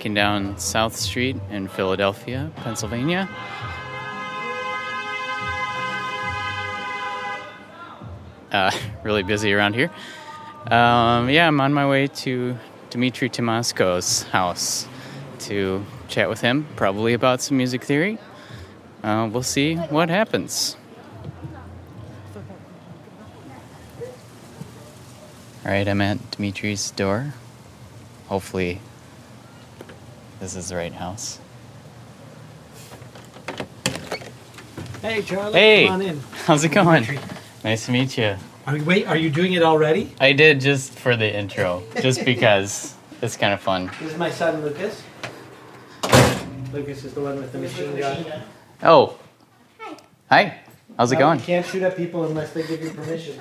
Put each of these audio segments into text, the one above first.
walking down South Street in Philadelphia, Pennsylvania. Uh, really busy around here. Um, yeah, I'm on my way to Dmitri Tymoczko's house to chat with him, probably about some music theory. Uh, we'll see what happens. All right, I'm at Dmitri's door. Hopefully, this is the right house. Hey, Charlie. Hey. Come on in. How's it going? Nice to meet you. Are you, wait, are you doing it already? I did just for the intro, just because it's kind of fun. This is my son, Lucas. Lucas is the one with the machine gun. Oh, hi. Hi. How's it No, going? You can't shoot at people unless they give you permission.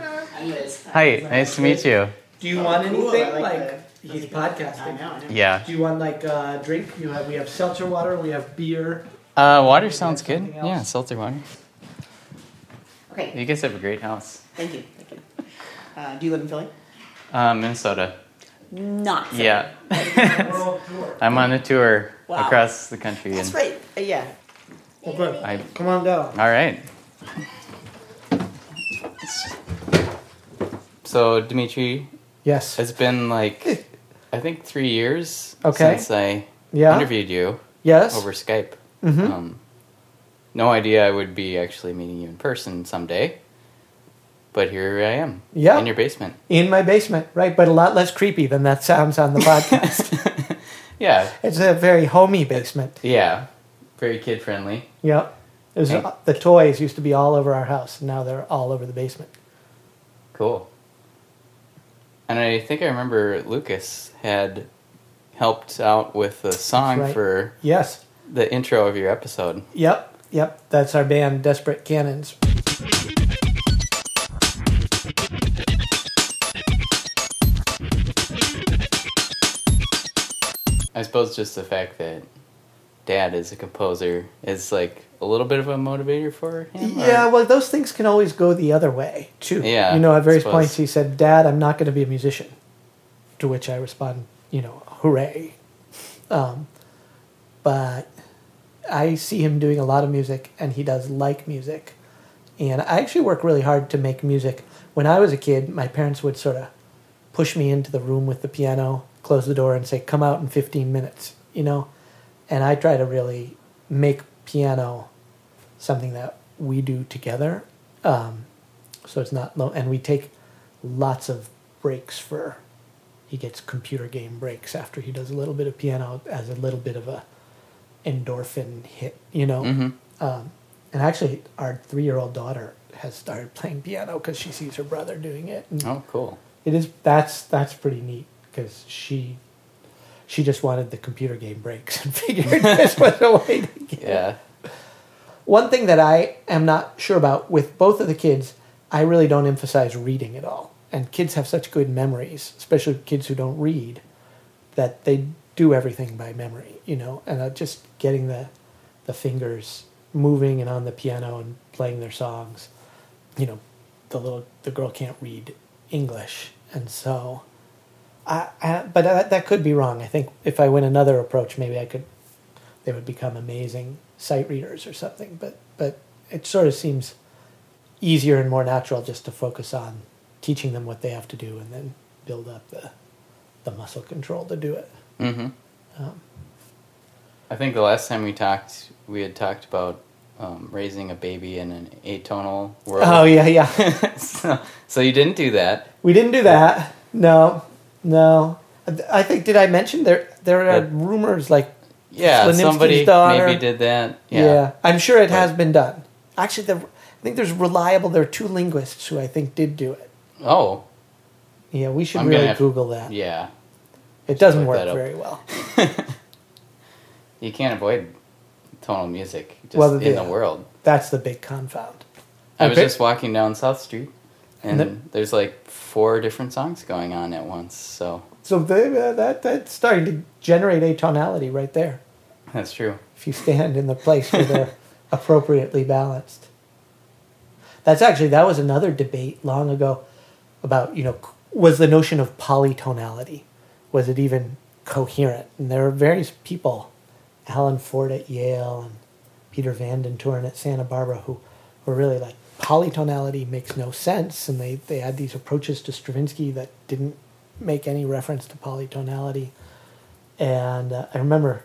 Hi, nice to meet you. Do you want anything? Cool, like, like he's podcasting. I know, I know. Yeah. Do you want like uh, drink? You have we have seltzer water. We have beer. Uh, water sounds good. Else? Yeah, seltzer water. Okay, You guys have a great house. thank you. Thank you. Uh, do you live in Philly? Uh, Minnesota. Not. Philly. Yeah. I'm on a tour Wow. across the country. That's and right. Uh, yeah. Well, good. I, Come on down. all right. So, Dmitri, Yes. it's been like, I think three years Okay. since I Yeah. interviewed you Yes. over Skype. Mhm. Um, no idea I would be actually meeting you in person someday. But here I am. Yeah. In your basement. In my basement, right? But a lot less creepy than that sounds on the podcast. Yeah. it's a very homey basement. Yeah. Very kid friendly. Yep. Was, Okay. the toys used to be all over our house, and now they're all over the basement. Cool. And I think I remember Lucas had helped out with the song right. for Yes. the intro of your episode. Yep. Yep. That's our band, Desperate Cannons. I suppose just the fact that dad is a composer is like a little bit of a motivator for him. or- Yeah, well, those things can always go the other way too. Yeah, you know, at various points he said, "Dad, I'm not going to be a musician," to which I respond, "You know, hooray!" Um, but I see him doing a lot of music, and he does like music. And I actually work really hard to make music. When I was a kid, my parents would sort of push me into the room with the piano, close the door, and say, "Come out in 15 minutes," you know. And I try to really make piano something that we do together. Um, so it's not low, and we take lots of breaks for. He gets computer game breaks after he does a little bit of piano as a little bit of a endorphin hit, you know. Mhm. Um, and actually, our three-year-old daughter has started playing piano because she sees her brother doing it. And Oh, cool. It is that's that's pretty neat because she she just wanted the computer game breaks and figured this was a way to get Yeah. One thing that I am not sure about with both of the kids, I really don't emphasize reading at all. And kids have such good memories, especially kids who don't read, that they do everything by memory, you know. And uh, just getting the the fingers moving and on the piano and playing their songs, you know, the little the girl can't read English, and so. I, I, but that, that could be wrong. I think if I went another approach, maybe I could they would become amazing sight readers or something. But but it sort of seems easier and more natural just to focus on teaching them what they have to do and then build up the the muscle control to do it. Mm-hmm. Um, I think the last time we talked, we had talked about um, raising a baby in an atonal world. oh yeah, yeah. so, so you didn't do that. we didn't do that. No, no. I think did I mention there there are rumors like Yeah, somebody daughter. maybe did that. yeah. Yeah. I'm sure it has been done. Actually, there, I think there's reliable. There are two linguists who I think did do it. Oh, Yeah, we should I'm really Google that. yeah. It doesn't work that very well. You can't avoid tonal music just Well, in yeah. the world. That's the big confound. I was just walking down South Street, and And there's like four different songs going on at once. So, So they, uh, that that's starting to generate atonality right there. That's true. if you stand in the place where they're appropriately balanced. That's actually that was another debate long ago about you know was the notion of polytonality was it even coherent? And there were various people, Allen Forte at Yale and Peter Van at Santa Barbara, who were really like polytonality makes no sense, and they they had these approaches to Stravinsky that didn't make any reference to polytonality. And uh, I remember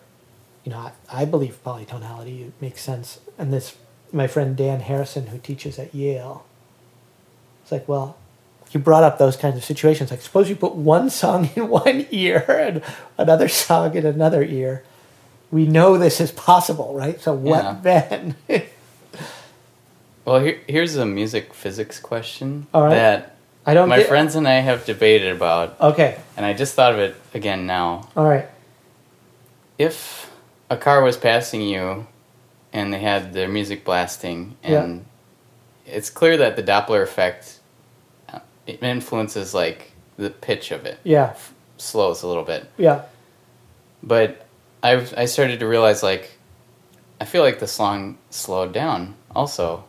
you know, I, I believe polytonality makes sense. And this, my friend Dan Harrison, who teaches at Yale, it's like, well, you brought up those kinds of situations. Like, suppose you put one song in one ear and another song in another ear. We know this is possible, right? So what Yeah. then? Well, here, here's a music physics question right. that I don't my get- friends and I have debated about, Okay, and I just thought of it again now. all right. If a car was passing you and they had their music blasting, and it's clear that the Doppler effect uh, it influences like the pitch of it, Yeah, slows a little bit. yeah, But I've I started to realize like I feel like the song slowed down also.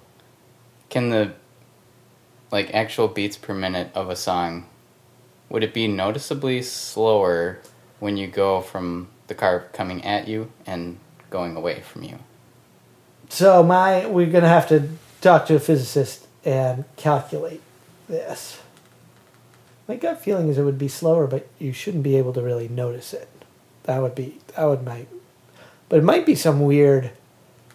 Can the like actual beats per minute of a song would it be noticeably slower when you go from the car coming at you and going away from you? So my we're gonna have to talk to a physicist and calculate this. My gut feeling is it would be slower, but you shouldn't be able to really notice it. That would be that would might, but it might be some weird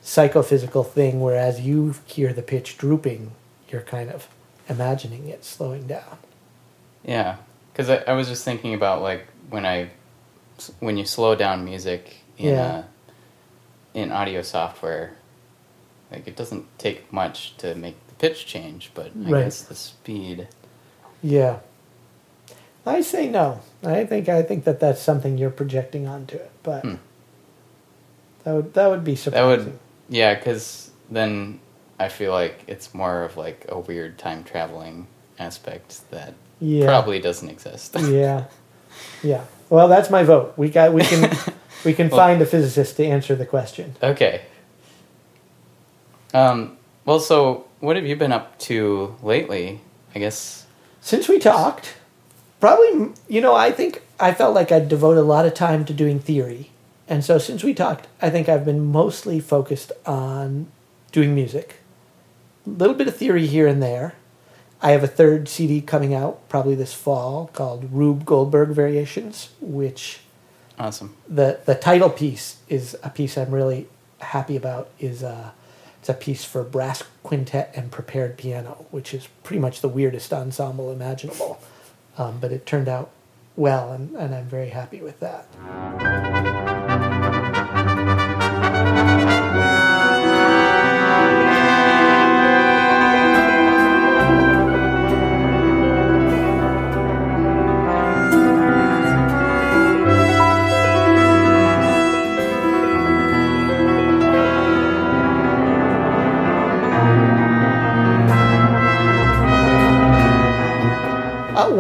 psychophysical thing where as you hear the pitch drooping, you're kind of imagining it slowing down. Yeah, because I, I was just thinking about like when I when you slow down music in Yeah. uh, in audio software, like it doesn't take much to make the pitch change, but I Right. guess the speed. Yeah. I say no. I think I think that that's something you're projecting onto it, but Hmm. that would that would be surprising. That would yeah, because then I feel like it's more of like a weird time traveling aspect that Yeah. probably doesn't exist. yeah, yeah. Well, that's my vote. We got we can we can Well- find a physicist to answer the question. okay. Um. Well, so what have you been up to lately? I guess. Since we talked, probably you know I think I felt like I'd devote a lot of time to doing theory, and so since we talked, I think I've been mostly focused on doing music. Little bit of theory here and there. I have a third CD coming out probably this fall called Rube Goldberg Variations, which Awesome. the the title piece is a piece I'm really happy about. is uh, It's a piece for brass quintet and prepared piano, which is pretty much the weirdest ensemble imaginable. Um, but it turned out well, and, and I'm very happy with that.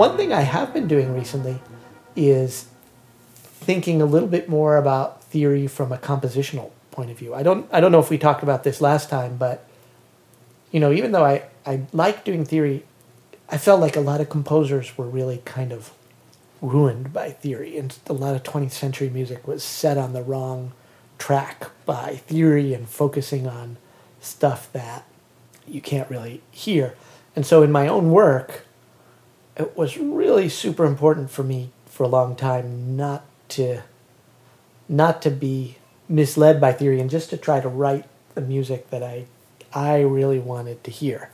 One thing I have been doing recently is thinking a little bit more about theory from a compositional point of view. I don't I don't know if we talked about this last time, but you know, even though I, I like doing theory, I felt like a lot of composers were really kind of ruined by theory, and a lot of 20th century music was set on the wrong track by theory and focusing on stuff that you can't really hear. And so in my own work, it was really super important for me for a long time not to not to be misled by theory and just to try to write the music that I I really wanted to hear.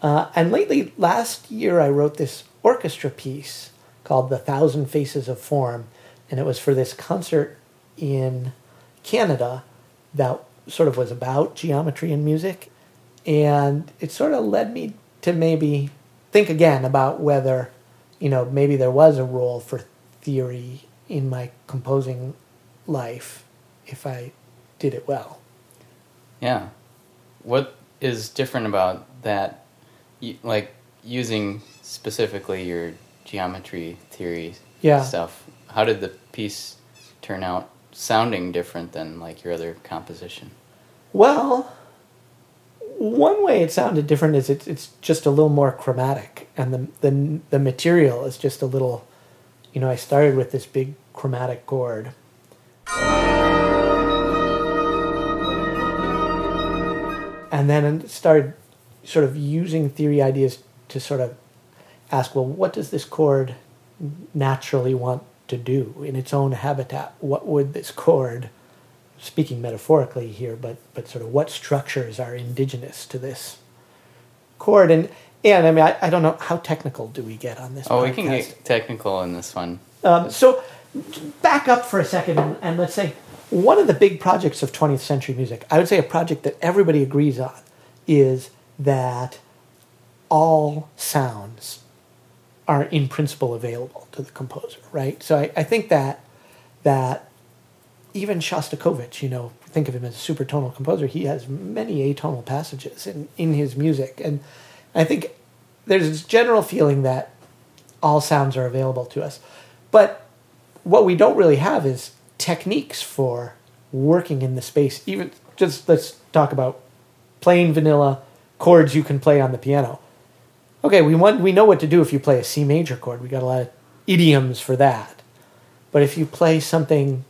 Uh, and lately, last year, I wrote this orchestra piece called "The Thousand Faces of Form," and it was for this concert in Canada that sort of was about geometry and music, and it sort of led me to maybe think again about whether, you know, maybe there was a role for theory in my composing life if I did it well. Yeah. What is different about that? Like using specifically your geometry theory Yeah. stuff. How did the piece turn out sounding different than like your other composition? Well, one way it sounded different is it's it's just a little more chromatic, and the the the material is just a little. You know, I started with this big chromatic chord. And then started sort of using theory ideas to sort of ask, well, what does this chord naturally want to do in its own habitat? What would this chord, speaking metaphorically here, but but sort of what structures are indigenous to this chord? And and I mean, I, I don't know how technical do we get on this. Oh, we can get technical in this one. Um, so, back up for a second, and, and let's say one of the big projects of 20th century music, I would say a project that everybody agrees on, is that all sounds are in principle available to the composer, right? So I, I think that that even Shostakovich, you know, think of him as a supertonal composer, he has many atonal passages in, in his music. And I think there's this general feeling that all sounds are available to us. But what we don't really have is techniques for working in the space. Even just let's talk about plain vanilla chords you can play on the piano. Okay, we want we know what to do if you play a C major chord. We got a lot of idioms for that. But if you play something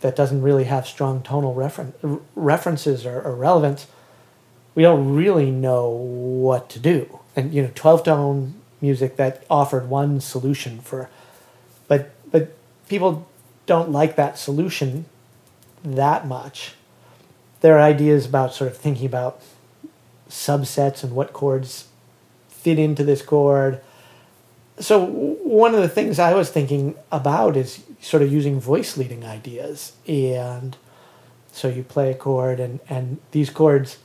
that doesn't really have strong tonal referen- references or, or relevance, we don't really know what to do. And you know, twelve tone music that offered one solution for, but but people don't like that solution that much. There are ideas about sort of thinking about subsets and what chords fit into this chord. So one of the things I was thinking about is sort of using voice leading ideas, and so you play a chord, and and these chords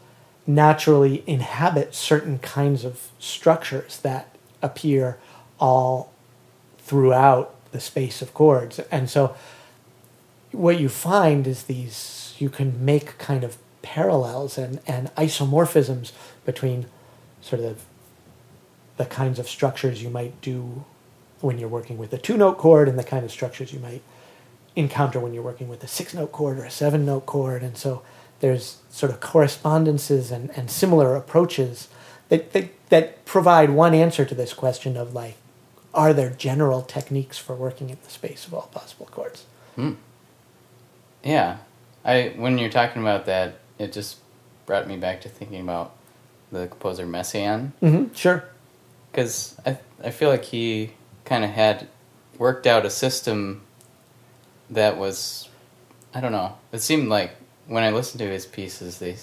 naturally inhabit certain kinds of structures that appear all throughout the space of chords, and so what you find is these you can make kind of parallels and, and isomorphisms between sort of the kinds of structures you might do when you're working with a two note chord and the kind of structures you might encounter when you're working with a six note chord or a seven note chord. And so there's sort of correspondences and, and similar approaches that, that, that provide one answer to this question of like, are there general techniques for working in the space of all possible chords? Hmm. Yeah, I when you're talking about that, it just brought me back to thinking about the composer Messiaen Mm-hmm, sure. Because I I feel like he kind of had worked out a system that was I don't know. It seemed like when I listened to his pieces, they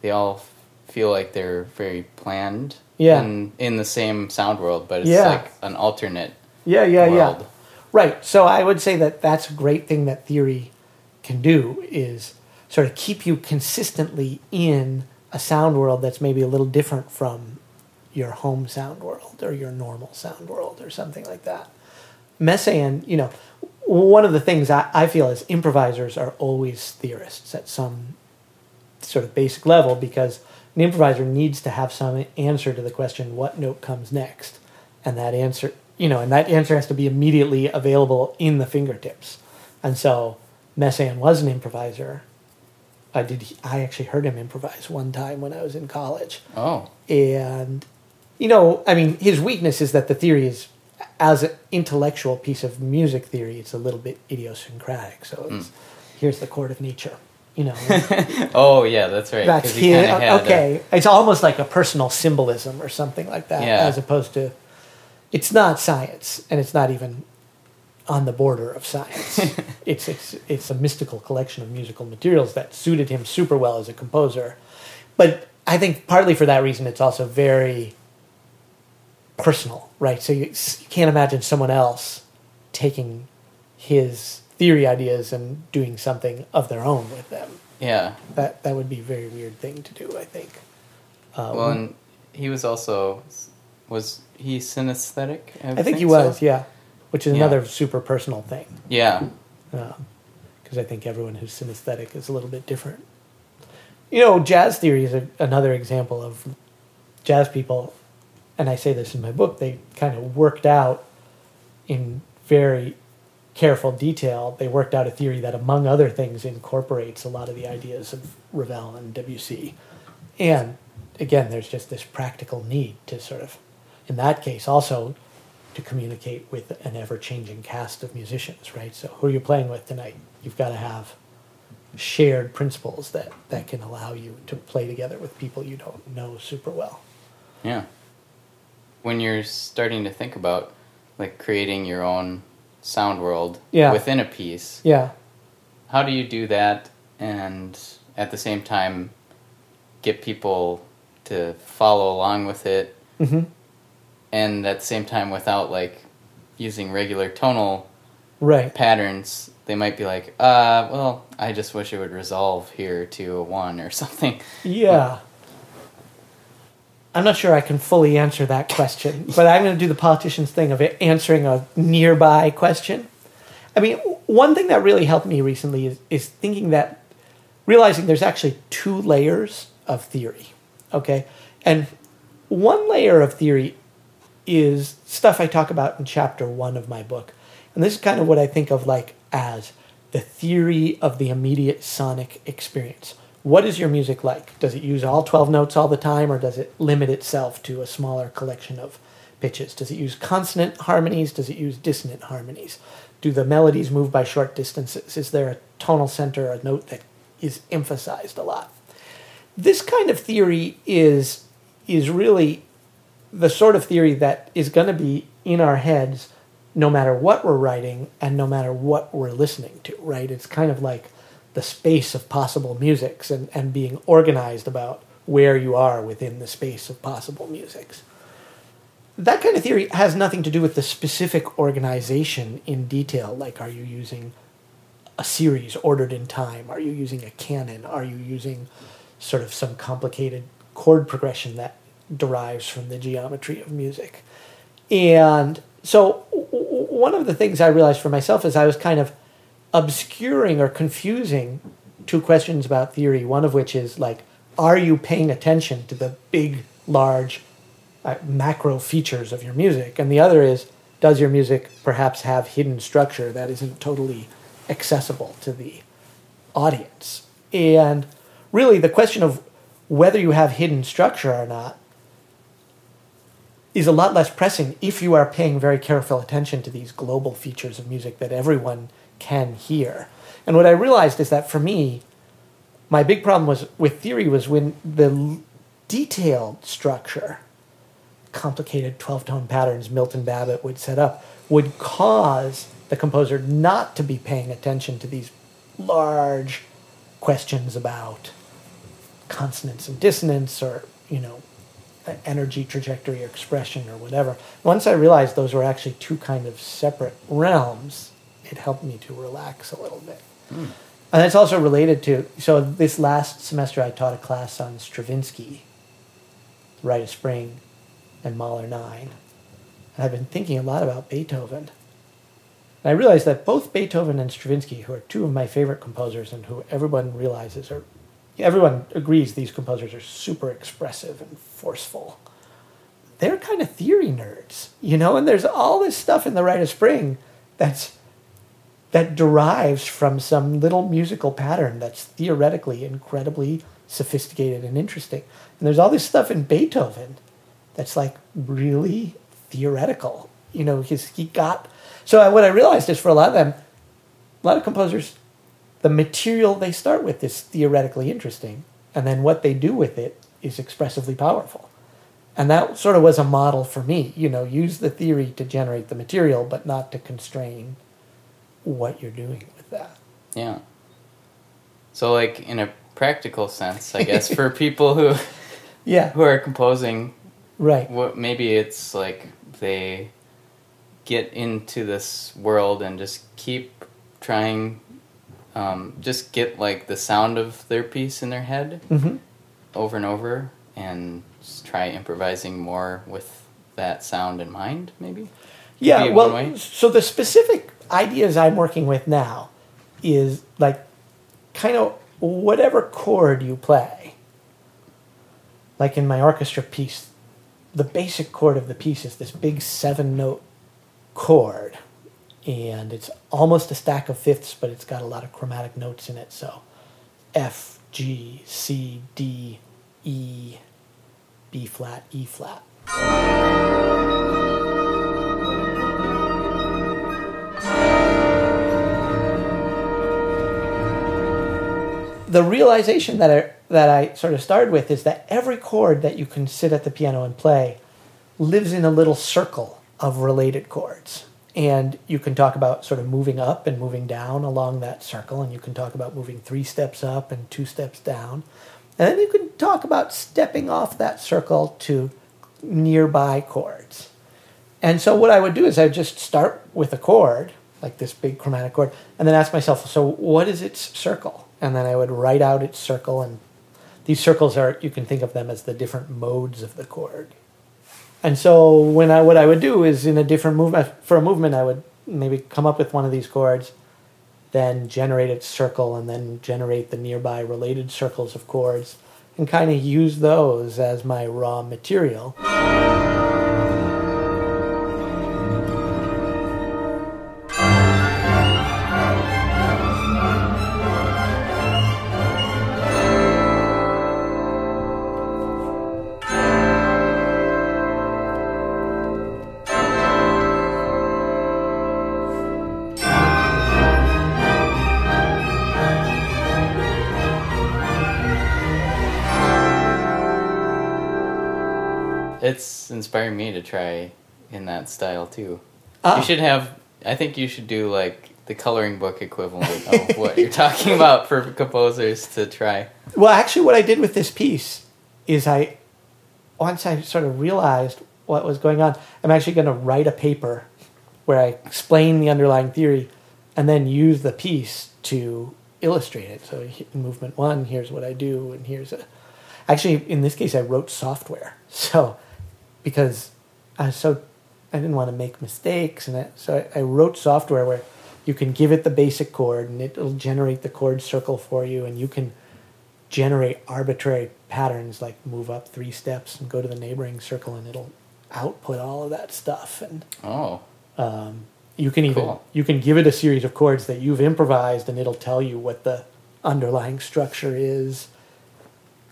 they all feel like they're very planned. Yeah. In, in the same sound world, but it's Yeah. like an alternate Yeah, yeah, world. yeah. Right. So I would say that that's a great thing that theory can do is sort of keep you consistently in a sound world that's maybe a little different from your home sound world or your normal sound world or something like that. Messiaen, you know, one of the things I, I feel is improvisers are always theorists at some sort of basic level because an improviser needs to have some answer to the question what note comes next? And that answer you know and that answer has to be immediately available in the fingertips. And so Messiaen was an improviser. I did i actually heard him improvise one time when i was in college. Oh, and you know i mean his weakness is that the theory is as an intellectual piece of music theory it's a little bit idiosyncratic so it's hmm. here's the chord of nature you know oh yeah, that's right. that's he kinda a- Okay, it's almost like a personal symbolism or something like that, Yeah. as opposed to. It's not science, and it's not even on the border of science. it's it's it's a mystical collection of musical materials that suited him super well as a composer, but I think partly for that reason, it's also very personal, right? So you, you can't imagine someone else taking his theory ideas and doing something of their own with them yeah. that that would be a very weird thing to do. I think. Um, Well, and he was also was he synesthetic? I think he so? was, yeah, which is Yeah. another super personal thing Yeah, because I think everyone who's synesthetic is a little bit different. You know, jazz theory is a, another example of jazz people, and I say this in my book. They kind of worked out in very careful detail, they worked out a theory that, among other things, incorporates a lot of the ideas of Ravel and Debussy. And again, there's just this practical need to sort of, in that case, also to communicate with an ever changing cast of musicians, right? So, who are you playing with tonight? You've got to have shared principles that, that can allow you to play together with people you don't know super well. Yeah. When you're starting to think about like creating your own sound world Yeah. within a piece, Yeah. how do you do that and at the same time get people to follow along with it hmm and at the same time without like using regular tonal Right. patterns they might be like uh well i just wish it would resolve here to a one or something Yeah. I'm not sure I can fully answer that question, but I'm going to do the politician's thing of answering a nearby question. I mean, one thing that really helped me recently is, is thinking that, realizing there's actually two layers of theory, okay? And one layer of theory is stuff I talk about in chapter one of my book. And this is kind of what I think of like as the theory of the immediate sonic experience. What is your music like? Does it use all 12 notes all the time, or does it limit itself to a smaller collection of pitches? Does it use consonant harmonies? Does it use dissonant harmonies? Do the melodies move by short distances? Is there a tonal center, a note that is emphasized a lot? This kind of theory is is really the sort of theory that is going to be in our heads no matter what we're writing and no matter what we're listening to, right? It's kind of like the space of possible musics and, and being organized about where you are within the space of possible musics. That kind of theory has nothing to do with the specific organization in detail, like are you using a series ordered in time? Are you using a canon? Are you using sort of some complicated chord progression that derives from the geometry of music? And so, one of the things I realized for myself is I was kind of obscuring or confusing two questions about theory. One of which is like, are you paying attention to the big, large, uh, macro features of your music? And the other is, does your music perhaps have hidden structure that isn't totally accessible to the audience? And really, the question of whether you have hidden structure or not is a lot less pressing if you are paying very careful attention to these global features of music that everyone can hear. And what I realized is that for me, my big problem was with theory was when the detailed structure, complicated 12 tone patterns Milton Babbitt would set up, would cause the composer not to be paying attention to these large questions about consonance and dissonance or, you know, energy trajectory or expression or whatever. Once I realized those were actually two kind of separate realms, it helped me to relax a little bit. Hmm. And it's also related to so this last semester I taught a class on Stravinsky, Rite of Spring, and Mahler 9. And I've been thinking a lot about Beethoven. And I realized that both Beethoven and Stravinsky, who are two of my favorite composers and who everyone realizes are everyone agrees these composers are super expressive and forceful. They're kind of theory nerds, you know, and there's all this stuff in the Rite of Spring that's that derives from some little musical pattern that's theoretically incredibly sophisticated and interesting. And there's all this stuff in Beethoven that's like really theoretical. You know, he's, he got. So I, what I realized is for a lot of them, a lot of composers, the material they start with is theoretically interesting, and then what they do with it is expressively powerful. And that sort of was a model for me. You know, use the theory to generate the material, but not to constrain what you're doing with that. Yeah. So, like in a practical sense, I guess for people who Yeah, who are composing, right. what maybe it's like they get into this world and just keep trying, um, just get like the sound of their piece in their head hmm over and over, and try improvising more with that sound in mind. Maybe. Yeah, well, so the specific ideas I'm working with now is like kind of whatever chord you play. Like in my orchestra piece, the basic chord of the piece is this big seven note chord. and it's almost a stack of fifths, but it's got a lot of chromatic notes in it. So F, G, C, D, E, B flat, E flat. The realization that I, that I sort of started with is that every chord that you can sit at the piano and play lives in a little circle of related chords. And you can talk about sort of moving up and moving down along that circle, and you can talk about moving three steps up and two steps down. And then you can talk about stepping off that circle to nearby chords. And so what I would do is I would just start with a chord, like this big chromatic chord, and then ask myself, so what is its circle? And then I would write out its circle, and these circles are you can think of them as the different modes of the chord. And so when I what I would do is in a different movement uh, for a movement I would maybe come up with one of these chords, then generate its circle and then generate the nearby related circles of chords and kind of use those as my raw material. It's inspiring me to try in that style too. Ah. You should have. I think you should do like the coloring book equivalent of what you're talking about for composers to try. Well, actually, what I did with this piece is I, once I sort of realized what was going on, I'm actually going to write a paper where I explain the underlying theory and then use the piece to illustrate it. So, in movement one, here's what I do, and here's a. Actually, in this case, I wrote software. So, because I was so I didn't want to make mistakes, and I, so I, I wrote software where you can give it the basic chord, and it'll generate the chord circle for you, and you can generate arbitrary patterns like move up three steps and go to the neighboring circle, and it'll output all of that stuff. And Oh, um, you can even Cool. you can give it a series of chords that you've improvised, and it'll tell you what the underlying structure is.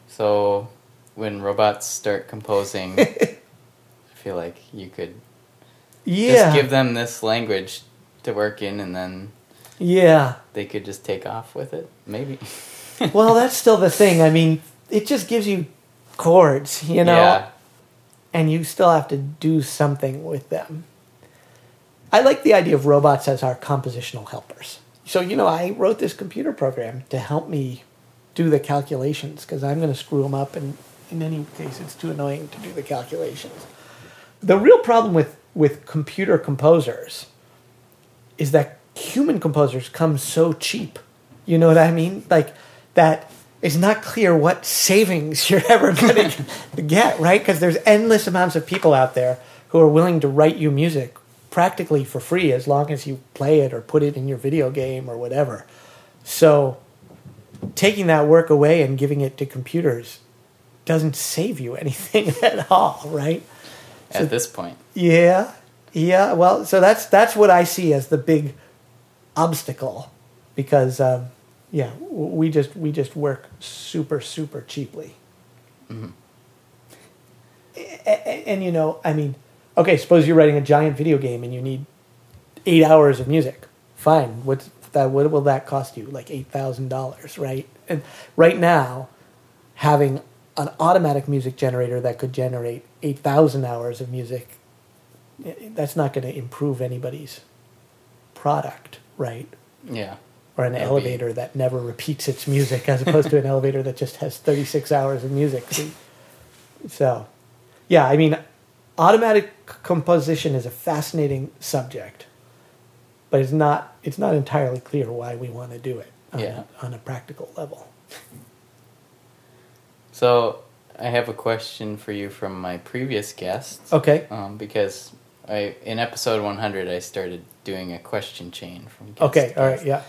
so when robots start composing, feel like you could Yeah, just give them this language to work in, and then yeah. they could just take off with it. Maybe. well, that's still the thing. I mean, it just gives you chords, you know, Yeah. and you still have to do something with them. I like the idea of robots as our compositional helpers. So, you know, I wrote this computer program to help me do the calculations because I'm going to screw them up, and in any case, it's too annoying to do the calculations. The real problem with, with computer composers is that human composers come so cheap. You know what I mean? Like that it's not clear what savings you're ever going to get, right? Because there's endless amounts of people out there who are willing to write you music practically for free as long as you play it or put it in your video game or whatever. So taking that work away and giving it to computers doesn't save you anything at all, right? At this point, Yeah, yeah. Well, so that's that's what I see as the big obstacle, because um, yeah, we just we just work super super cheaply. A- a- and, you know, I mean, okay, suppose you're writing a giant video game and you need eight hours of music. Fine. What's that? What will that cost you? Like eight thousand dollars, right? And right now, having an automatic music generator that could generate 8,000 hours of music, eh, that's not going to improve anybody's product, right? yeah. Or an That'd be- elevator that never repeats its music as opposed to an elevator that just has 36 hours of music. So, yeah, I mean, automatic composition is a fascinating subject, but it's not, it's not entirely clear why we want to do it on, Yeah. on a practical level. So I have a question for you from my previous guests. Okay. Um, because I in episode 100 I started doing a question chain from Okay. All right. Yeah.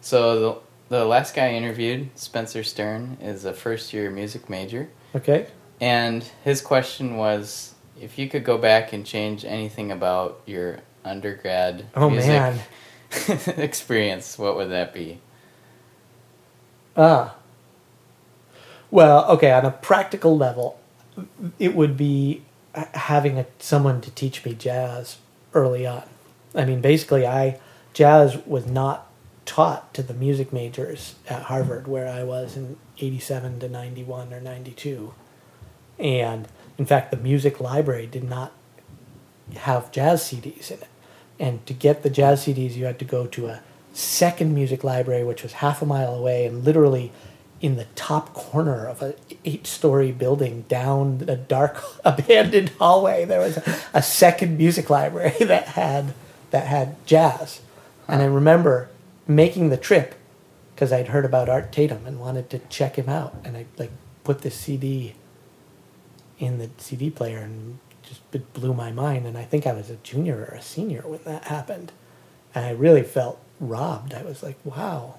So the the last guy I interviewed, Spencer Stern, is a first year music major, Okay. and his question was if you could go back and change anything about your undergrad Oh music man. experience, what would that be? Ah. Well, okay, on a practical level, it would be having a, someone to teach me jazz early on. I mean, basically, I jazz was not taught to the music majors at Harvard where I was in 87 to 91 or 92. And in fact, the music library did not have jazz CDs in it. And to get the jazz CDs, you had to go to a second music library, which was half a mile away, and literally in the top corner of a eight-story building, down a dark, abandoned hallway, there was a, a second music library that had that had jazz. And I remember making the trip because I'd heard about Art Tatum and wanted to check him out, and I like put this CD in the CD player and just it blew my mind. And I think I was a junior or a senior when that happened. And I really felt robbed. I was like, wow,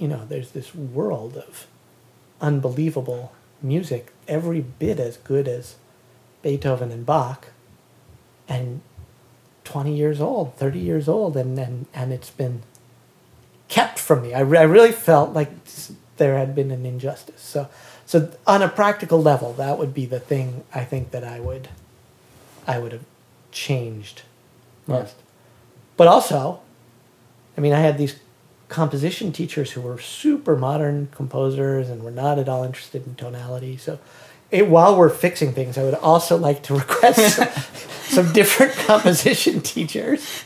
you know, there's this world of unbelievable music, every bit as good as Beethoven and Bach, and 20 years old, 30 years old, and, and, and it's been kept from me. I, re- I really felt like there had been an injustice. So, so on a practical level, that would be the thing I think that I would, I would have changed most. But also, I mean, I had these composition teachers who were super modern composers and were not at all interested in tonality. So, it, while we're fixing things, I would also like to request some, some different composition teachers.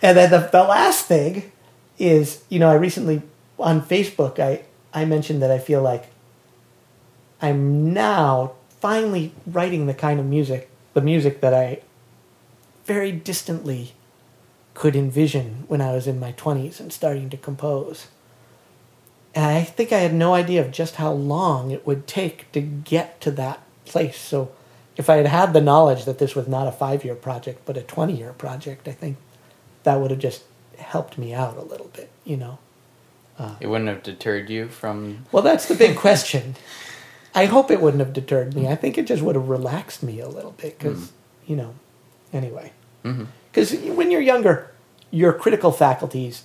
And then the, the last thing is, you know, I recently on Facebook I I mentioned that I feel like I'm now finally writing the kind of music, the music that I very distantly could envision when I was in my 20s and starting to compose. And I think I had no idea of just how long it would take to get to that place. So if I had had the knowledge that this was not a five year project, but a 20 year project, I think that would have just helped me out a little bit, you know? It wouldn't have deterred you from. Well, that's the big question. I hope it wouldn't have deterred me. I think it just would have relaxed me a little bit because, you know, anyway. Mhm. Because when you're younger, your critical faculties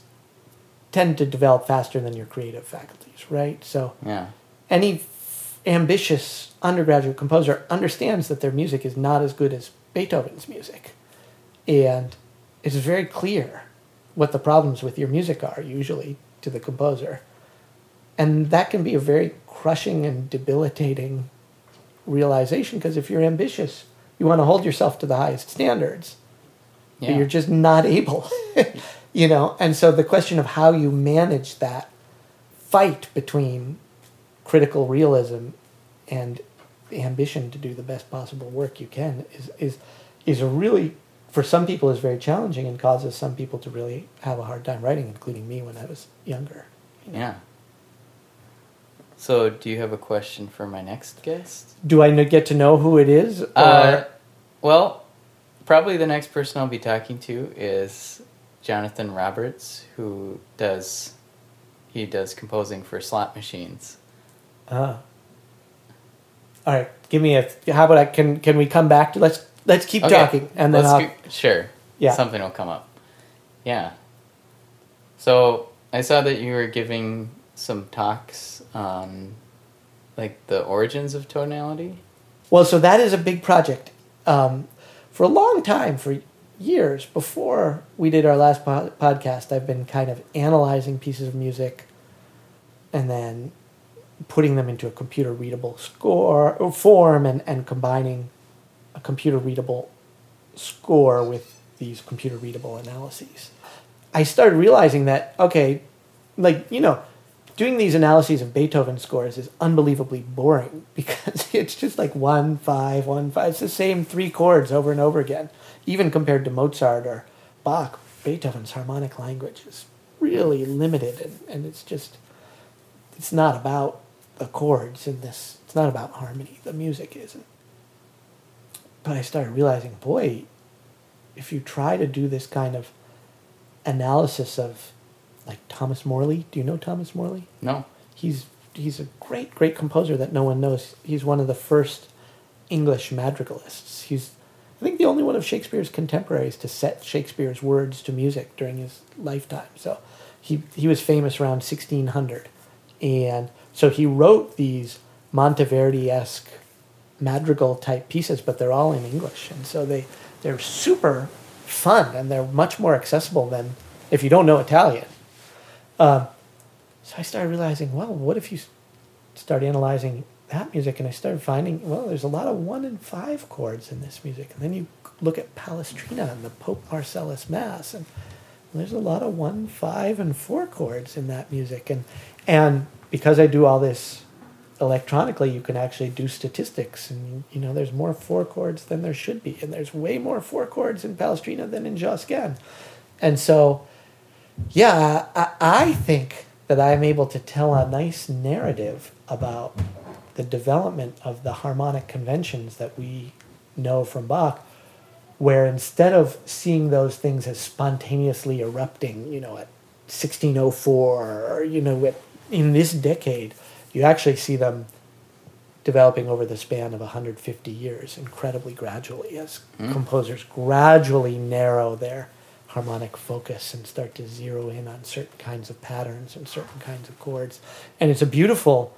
tend to develop faster than your creative faculties, right? So Yeah. any f- ambitious undergraduate composer understands that their music is not as good as Beethoven's music. And it's very clear what the problems with your music are, usually, to the composer. And that can be a very crushing and debilitating realization because if you're ambitious, you want to hold yourself to the highest standards but you're just not able you know and so the question of how you manage that fight between critical realism and ambition to do the best possible work you can is is is a really for some people is very challenging and causes some people to really have a hard time writing including me when I was younger Yeah. So, do you have a question for my next guest? do i get to know who it is or Uh, well, probably the next person I'll be talking to is Jonathan Roberts, who does he does composing for slot machines. Ah. All right, give me a. How about I can can we come back to let's let's keep Okay, talking and then go- sure, Yeah. something will come up. Yeah. So I saw that you were giving some talks on like the origins of tonality. Well, so that is a big project. Um, for a long time, for years before we did our last po- podcast, I've been kind of analyzing pieces of music and then putting them into a computer readable score or form and, and combining a computer readable score with these computer readable analyses. I started realizing that, okay, like, you know, doing these analyses of Beethoven scores is unbelievably boring because it's just like one, five, one, five. It's the same three chords over and over again. Even compared to Mozart or Bach, Beethoven's harmonic language is really limited and, and it's just, it's not about the chords in this, it's not about harmony. The music isn't. But I started realizing, boy, if you try to do this kind of analysis of like Thomas Morley. Do you know Thomas Morley? No. He's he's a great great composer that no one knows. He's one of the first English madrigalists. He's I think the only one of Shakespeare's contemporaries to set Shakespeare's words to music during his lifetime. So he he was famous around 1600, and so he wrote these Monteverdi esque madrigal type pieces, but they're all in English, and so they they're super fun and they're much more accessible than if you don't know Italian. Um, so I started realizing, well, what if you start analyzing that music? And I started finding, well, there's a lot of one and five chords in this music. And then you look at Palestrina and the Pope Marcellus Mass, and there's a lot of one, five, and four chords in that music. And and because I do all this electronically, you can actually do statistics, and you know, there's more four chords than there should be, and there's way more four chords in Palestrina than in Josquin. And so, yeah, I, I think that I'm able to tell a nice narrative about the development of the harmonic conventions that we know from Bach, where instead of seeing those things as spontaneously erupting, you know, at 1604 or, you know, at, in this decade, you actually see them developing over the span of 150 years incredibly gradually as hmm. composers gradually narrow their harmonic focus and start to zero in on certain kinds of patterns and certain kinds of chords and it's a beautiful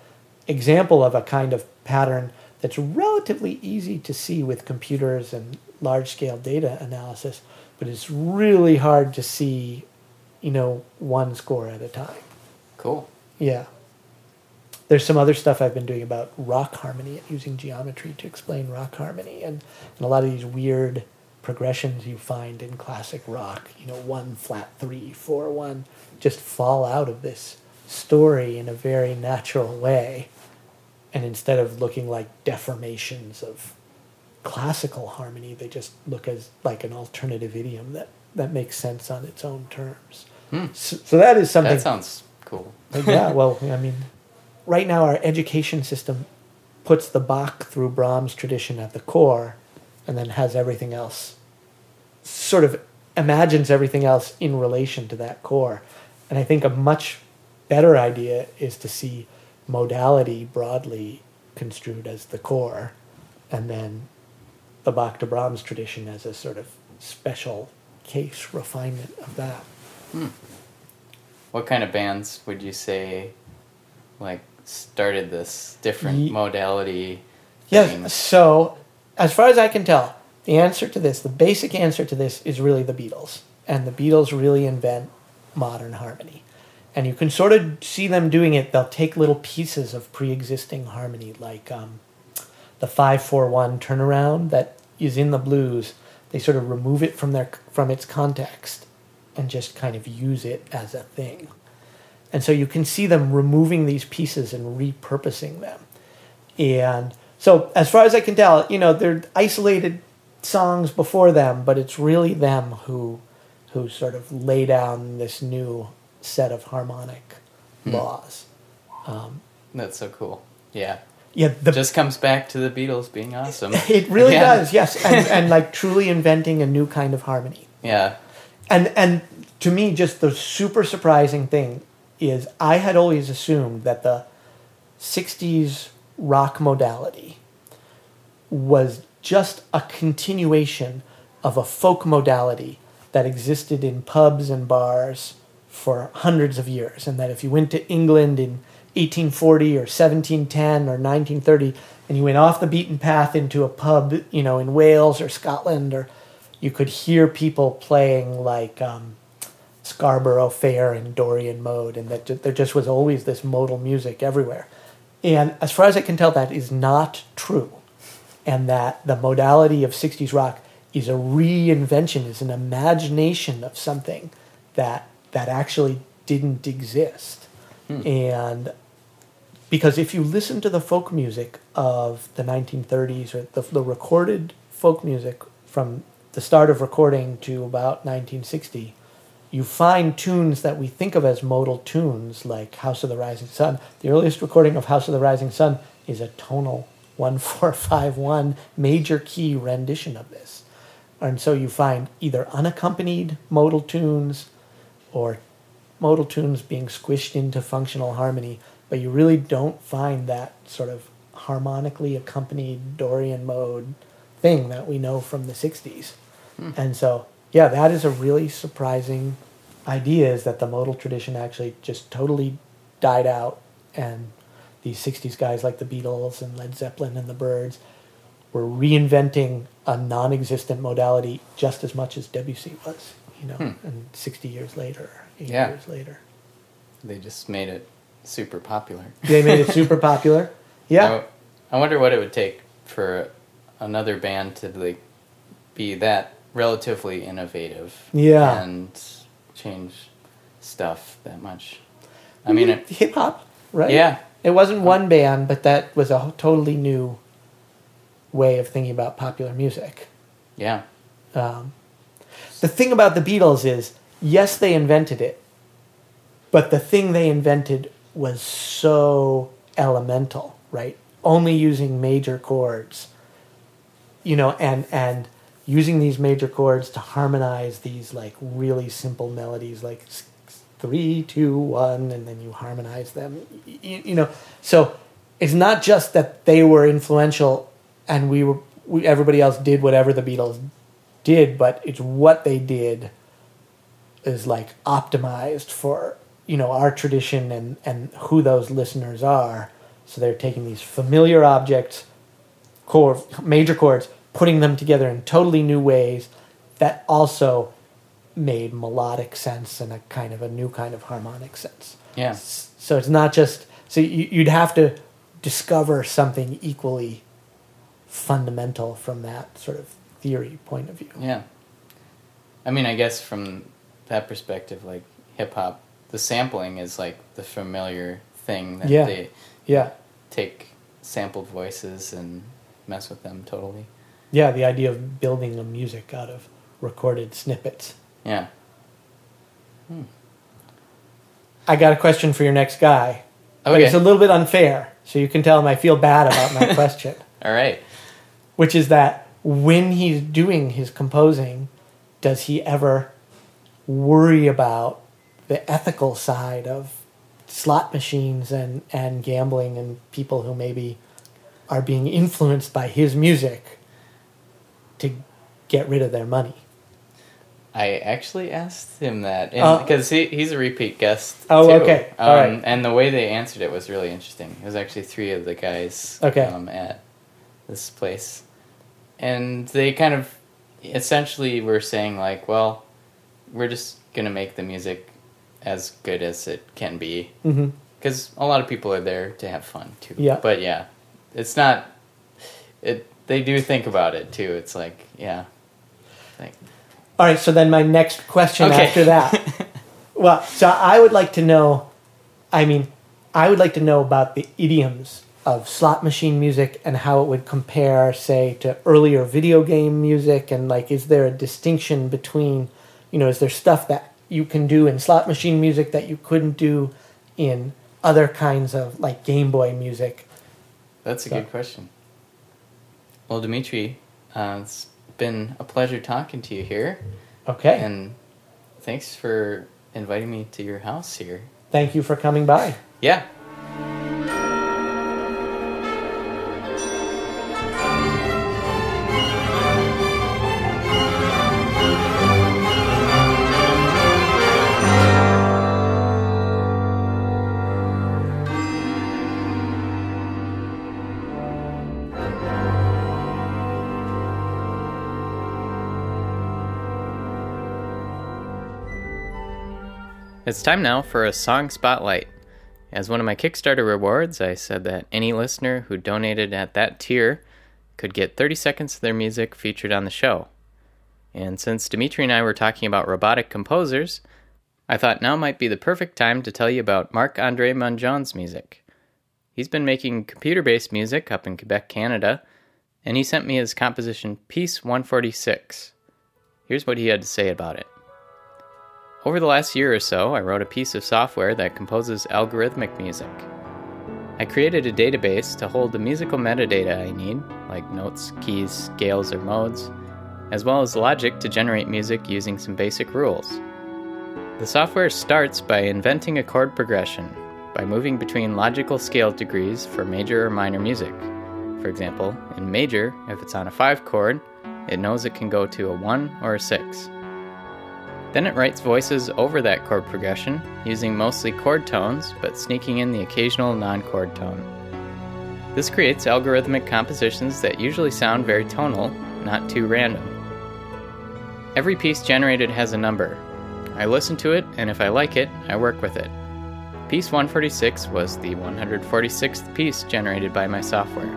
example of a kind of pattern that's relatively easy to see with computers and large scale data analysis but it's really hard to see you know one score at a time Cool. yeah. There's some other stuff I've been doing about rock harmony, using geometry to explain rock harmony, and, and a lot of these weird progressions you find in classic rock, you know, one flat three, four one, just fall out of this story in a very natural way. And instead of looking like deformations of classical harmony, they just look as like an alternative idiom that, that makes sense on its own terms. Hmm. So, so that is something. That sounds cool. Yeah, well, I mean, right now our education system puts the Bach through Brahms tradition at the core, and then has everything else sort of imagines everything else in relation to that core. And I think a much better idea is to see modality broadly construed as the core, and then the Bach to Brahms tradition as a sort of special case refinement of that. Hmm. What kind of bands would you say, like, started this different Ye- modality? Yes. thing? So, as far as I can tell, the answer to this, the basic answer to this, is really the Beatles, and the Beatles really invent modern harmony. And you can sort of see them doing it. They'll take little pieces of pre-existing harmony, like um, the five four one turnaround that is in the blues. They sort of remove it from their from its context and just kind of use it as a thing. And so you can see them removing these pieces and repurposing them. And so, as far as I can tell, you know, they're isolated songs before them, but it's really them who, who sort of lay down this new set of harmonic hmm. laws. Um, That's so cool. Yeah. Yeah, the, Just comes back to the Beatles being awesome. it really Yeah. does, yes, and, and like truly inventing a new kind of harmony. Yeah. And and to me, just the super surprising thing is I had always assumed that the '60s rock modality was just a continuation of a folk modality that existed in pubs and bars for hundreds of years, and that if you went to England in 1840 or 1710 or 1930 and you went off the beaten path into a pub, you know, in Wales or Scotland, or you could hear people playing like um, Scarborough Fair and Dorian Mode, and that there just was always this modal music everywhere. And as far as I can tell, that is not true and that the modality of 60s rock is a reinvention, is an imagination of something that that actually didn't exist. Hmm. And because if you listen to the folk music of the 1930s or the, the recorded folk music from the start of recording to about 1960, you find tunes that we think of as modal tunes, like House of the Rising Sun. The earliest recording of House of the Rising Sun is a tonal 1451 major key rendition of this. And so you find either unaccompanied modal tunes or modal tunes being squished into functional harmony, but you really don't find that sort of harmonically accompanied Dorian mode thing that we know from the 60s. Hmm. And so, yeah, that is a really surprising idea is that the modal tradition actually just totally died out and these 60s guys like the Beatles and Led Zeppelin and the Byrds were reinventing a non-existent modality just as much as Debussy was, you know, hmm. and 60 years later, 80 Yeah. years later. They just made it super popular. They made it super popular. Yeah. I, I wonder what it would take for another band to like be that relatively innovative. Yeah. And change stuff that much. I mean, hip hop, right? yeah, It wasn't one band, but that was a totally new way of thinking about popular music. yeah, Um, the thing about the Beatles is, yes, they invented it, but the thing they invented was so elemental, right? Only using major chords, you know, and and using these major chords to harmonize these like really simple melodies, like three, two, one, and then you harmonize them, you, you know. So it's not just that they were influential and we were we, everybody else did whatever the Beatles did, but it's what they did is like optimized for you know our tradition and and who those listeners are. So they're taking these familiar objects, chord, major chords, putting them together in totally new ways that also made melodic sense and a kind of a new kind of harmonic sense. yeah, So it's not just so you, you'd have to discover something equally fundamental from that sort of theory point of view. yeah. I mean, I guess from that perspective, like hip hop, the sampling is like the familiar thing that Yeah. they Yeah, take sampled voices and mess with them totally. yeah. The idea of building a music out of recorded snippets. Yeah. Hmm. I got a question for your next guy. But it's a little bit unfair, so you can tell him I feel bad about my question. All right. which is that when he's doing his composing, does he ever worry about the ethical side of slot machines and, and gambling and people who maybe are being influenced by his music to get rid of their money? I actually asked him that Oh. because he, he's a repeat guest. Oh, too. okay. Um, All right. And the way they answered it was really interesting. It was actually three of the guys Okay. um, at this place, and they kind of essentially were saying like, "Well, we're just gonna make the music as good as it can be Mm-hmm. because a lot of people are there to have fun too." Yeah. But yeah, it's not. It they do think about it too. It's like yeah, like All right, so then my next question Okay. after that. well, so I would like to know, I mean, I would like to know about the idioms of slot machine music and how it would compare, say, to earlier video game music. And, like, is there a distinction between, you know, is there stuff that you can do in slot machine music that you couldn't do in other kinds of, like, Game Boy music? That's a So- good question. Well, Dmitri, uh, it's been a pleasure talking to you here, Okay. and thanks for inviting me to your house here. Thank you for coming by. Yeah. It's time now for a song spotlight. As one of my Kickstarter rewards, I said that any listener who donated at that tier could get 30 seconds of their music featured on the show. And since Dmitri and I were talking about robotic composers, I thought now might be the perfect time to tell you about Marc Andre Mongeon's music. He's been making computer based music up in Quebec, Canada, and he sent me his composition Piece 146. Here's what he had to say about it. Over the last year or so, I wrote a piece of software that composes algorithmic music. I created a database to hold the musical metadata I need, like notes, keys, scales, or modes, as well as logic to generate music using some basic rules. The software starts by inventing a chord progression, by moving between logical scale degrees for major or minor music, For example, in major, if it's on a 5 chord, it knows it can go to a 1 or a 6. Then it writes voices over that chord progression, using mostly chord tones, but sneaking in the occasional non chord tone. This creates algorithmic compositions that usually sound very tonal, not too random. Every piece generated has a number. I listen to it, and if I like it, I work with it. Piece 146 was the 146th piece generated by my software.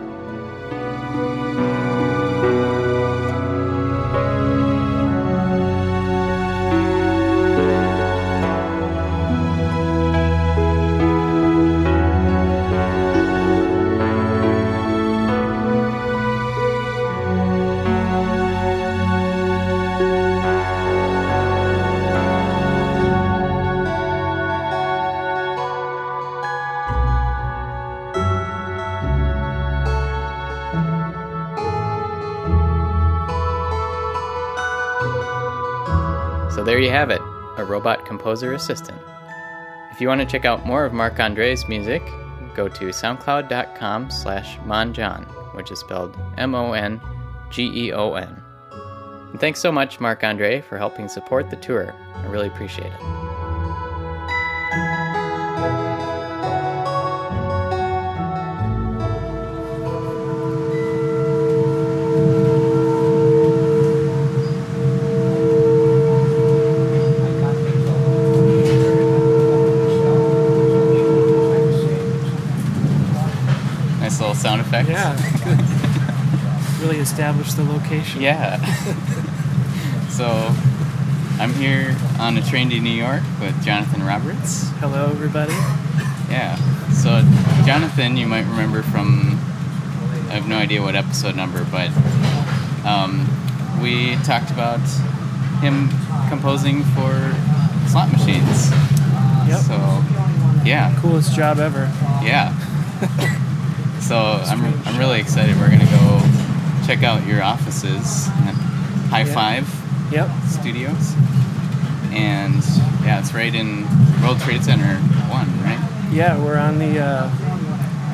Composer assistant. If you want to check out more of Marc Andre's music, go to soundcloud.com slash mongeon, which is spelled M-O-N-G-E-O-N. And thanks so much, Marc Andre, for helping support the tour. I really appreciate it. Established the location. Yeah. so I'm here on a train to New York with Jonathan Roberts. Hello, everybody. Yeah. So Jonathan, you might remember from I have no idea what episode number, but um, we talked about him composing for slot machines. Yep. So yeah, Coolest job ever. yeah. so I'm, I'm really excited. We're gonna go check out your offices at High Yeah. Five Yep. Studios, and yeah, it's right in World Trade Center One, right? Yeah, we're on the uh,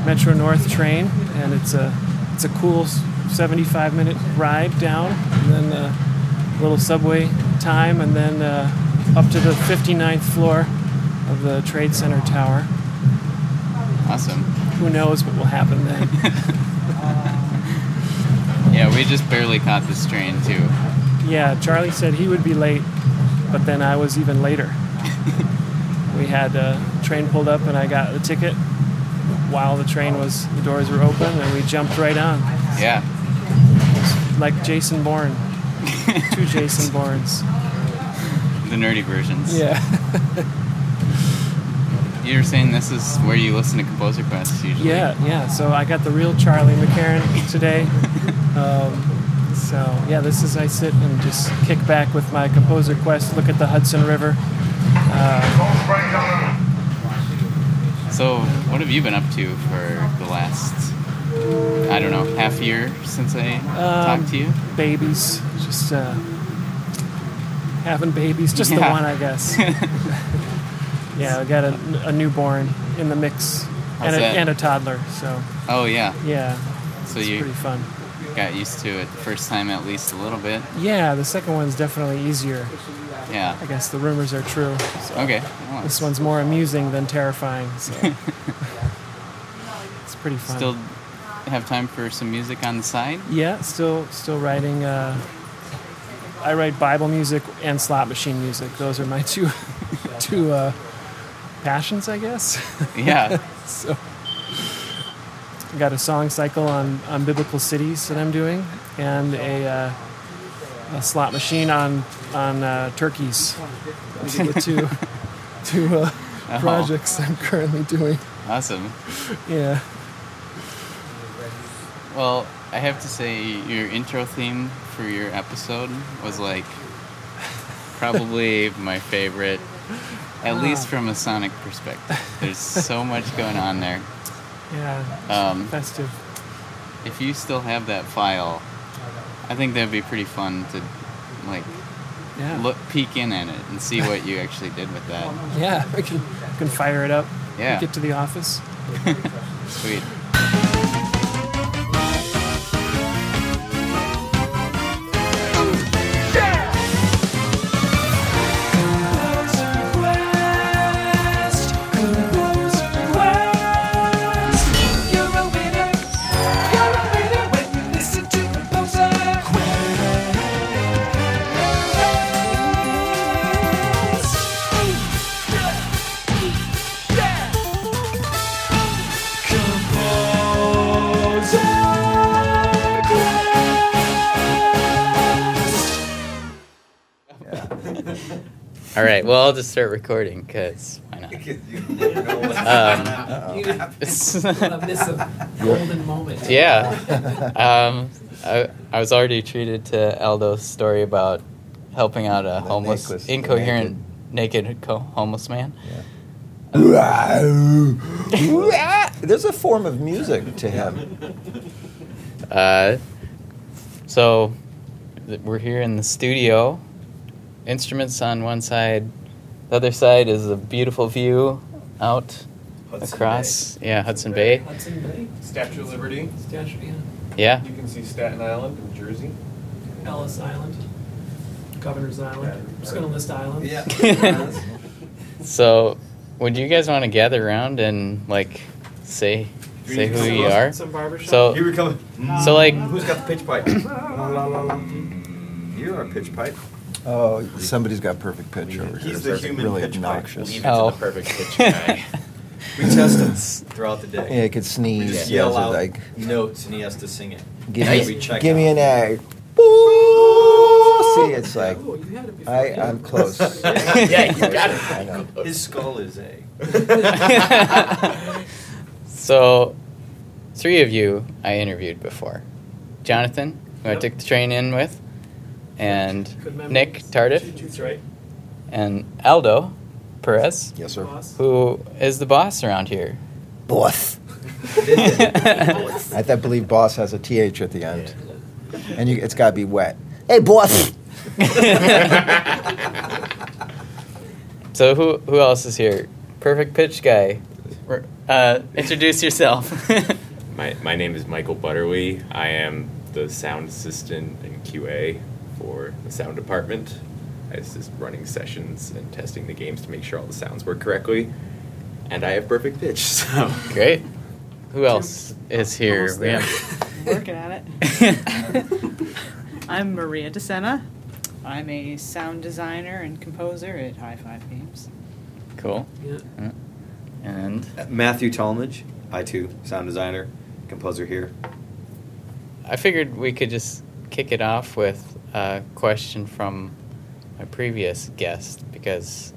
Metro North train, and it's a it's a cool 75 minute ride down, and then a little subway time, and then uh, up to the 59th floor of the Trade Center Tower. Awesome. Who knows what will happen then? We just barely caught this train too. yeah, Charlie said he would be late, but then I was even later. we had a train pulled up, and I got the ticket while the train was the doors were open, and we jumped right on. Yeah. like Jason Bourne. Two Jason Bournes. The nerdy versions. Yeah. You were saying this is where you listen to Composer Quest usually. Yeah, yeah. So I got the real Charlie McCarron today. Um, so yeah, this is I sit and just kick back with my Composer Quest, look at the Hudson River. So, what have you been up to for the last, I don't know, half year since I Um, talked to you? Babies, just uh, having babies, just the one, I guess. yeah, I got a, a newborn in the mix How's and a, that? and a toddler. So Oh yeah. yeah, So it's you pretty fun. Got used to it the first time at least a little bit. Yeah, the second one's definitely easier. Yeah. I guess the rumors are true. So Okay. Well, This one's more amusing than terrifying. So it's pretty fun. Still have time for some music on the side? yeah, still still writing. Uh, I write Bible music and slot machine music. Those are my two two uh, passions, I guess. Yeah. so got a song cycle on on biblical cities that I'm doing, and a, uh, a slot machine on on uh, turkeys. Those are the two two uh, Oh. projects I'm currently doing. awesome. Yeah. Well, I have to say your intro theme for your episode was like probably my favorite, at least from a sonic perspective. There's so much going on there. Yeah. Um, Festive. if you still have that file, I think that'd be pretty fun to like Yeah. look peek in at it and see what you actually did with that. Yeah, we can we can fire it up. Yeah. Get to the office. Sweet. Right. Well, I'll just start recording because why not? You never know what's Um, gonna happen. miss golden moment. yeah. Um, I, I was already treated to Aldo's story about helping out a homeless, necklace, incoherent, naked, co- homeless man. There's a form of music to him. Uh, so th- we're here in the studio. Instruments on one side. The other side is a beautiful view out Hudson across. Yeah, Hudson Bay. Hudson Bay. Statue of Liberty. Statue, yeah. Yeah. You can see Staten Island and Jersey. Ellis Island. Governor's Island. I'm just going to list islands. Yeah. So, would you guys want to gather around and like say say who you are? Some barbershop. So, Here we come. so like, Who's got the pitch pipe? You're our pitch pipe. Oh, somebody's got perfect pitch over here. He's the It's human really pitch pipe. obnoxious. Leave it to the oh. perfect pitch guy. We test him throughout the day. Yeah, he could We sneeze. just Yeah, yell out like, notes and he has to sing it. give Nice. me, We check give me out. an A. Boo! See, it's like, Oh, you had it before. I, I'm close. yeah, you got it. I know. His skull is A. so three of you I interviewed before. Jonathan, who I Yep. took the train in with, and Nick Tardif, right. and Aldo Perez, Yes, sir. Who is the boss around here. Boss. I th- believe boss has a TH at the end. And you, it's got to be wet. Hey, boss. So who who else is here? Perfect pitch guy. Uh, introduce yourself. My, my name is Michael Butterly. I am the sound assistant and QA for the sound department. I was just running sessions and testing the games to make sure all the sounds work correctly. And I have perfect pitch, so. Great. Who else is here? Almost We there. have- Working at it. I'm Maria DeSena. I'm a sound designer and composer at High Five Games. cool. Yeah. Uh, And Matthew Talmadge, I too, sound designer, composer here. I figured we could just kick it off with a question from my previous guest because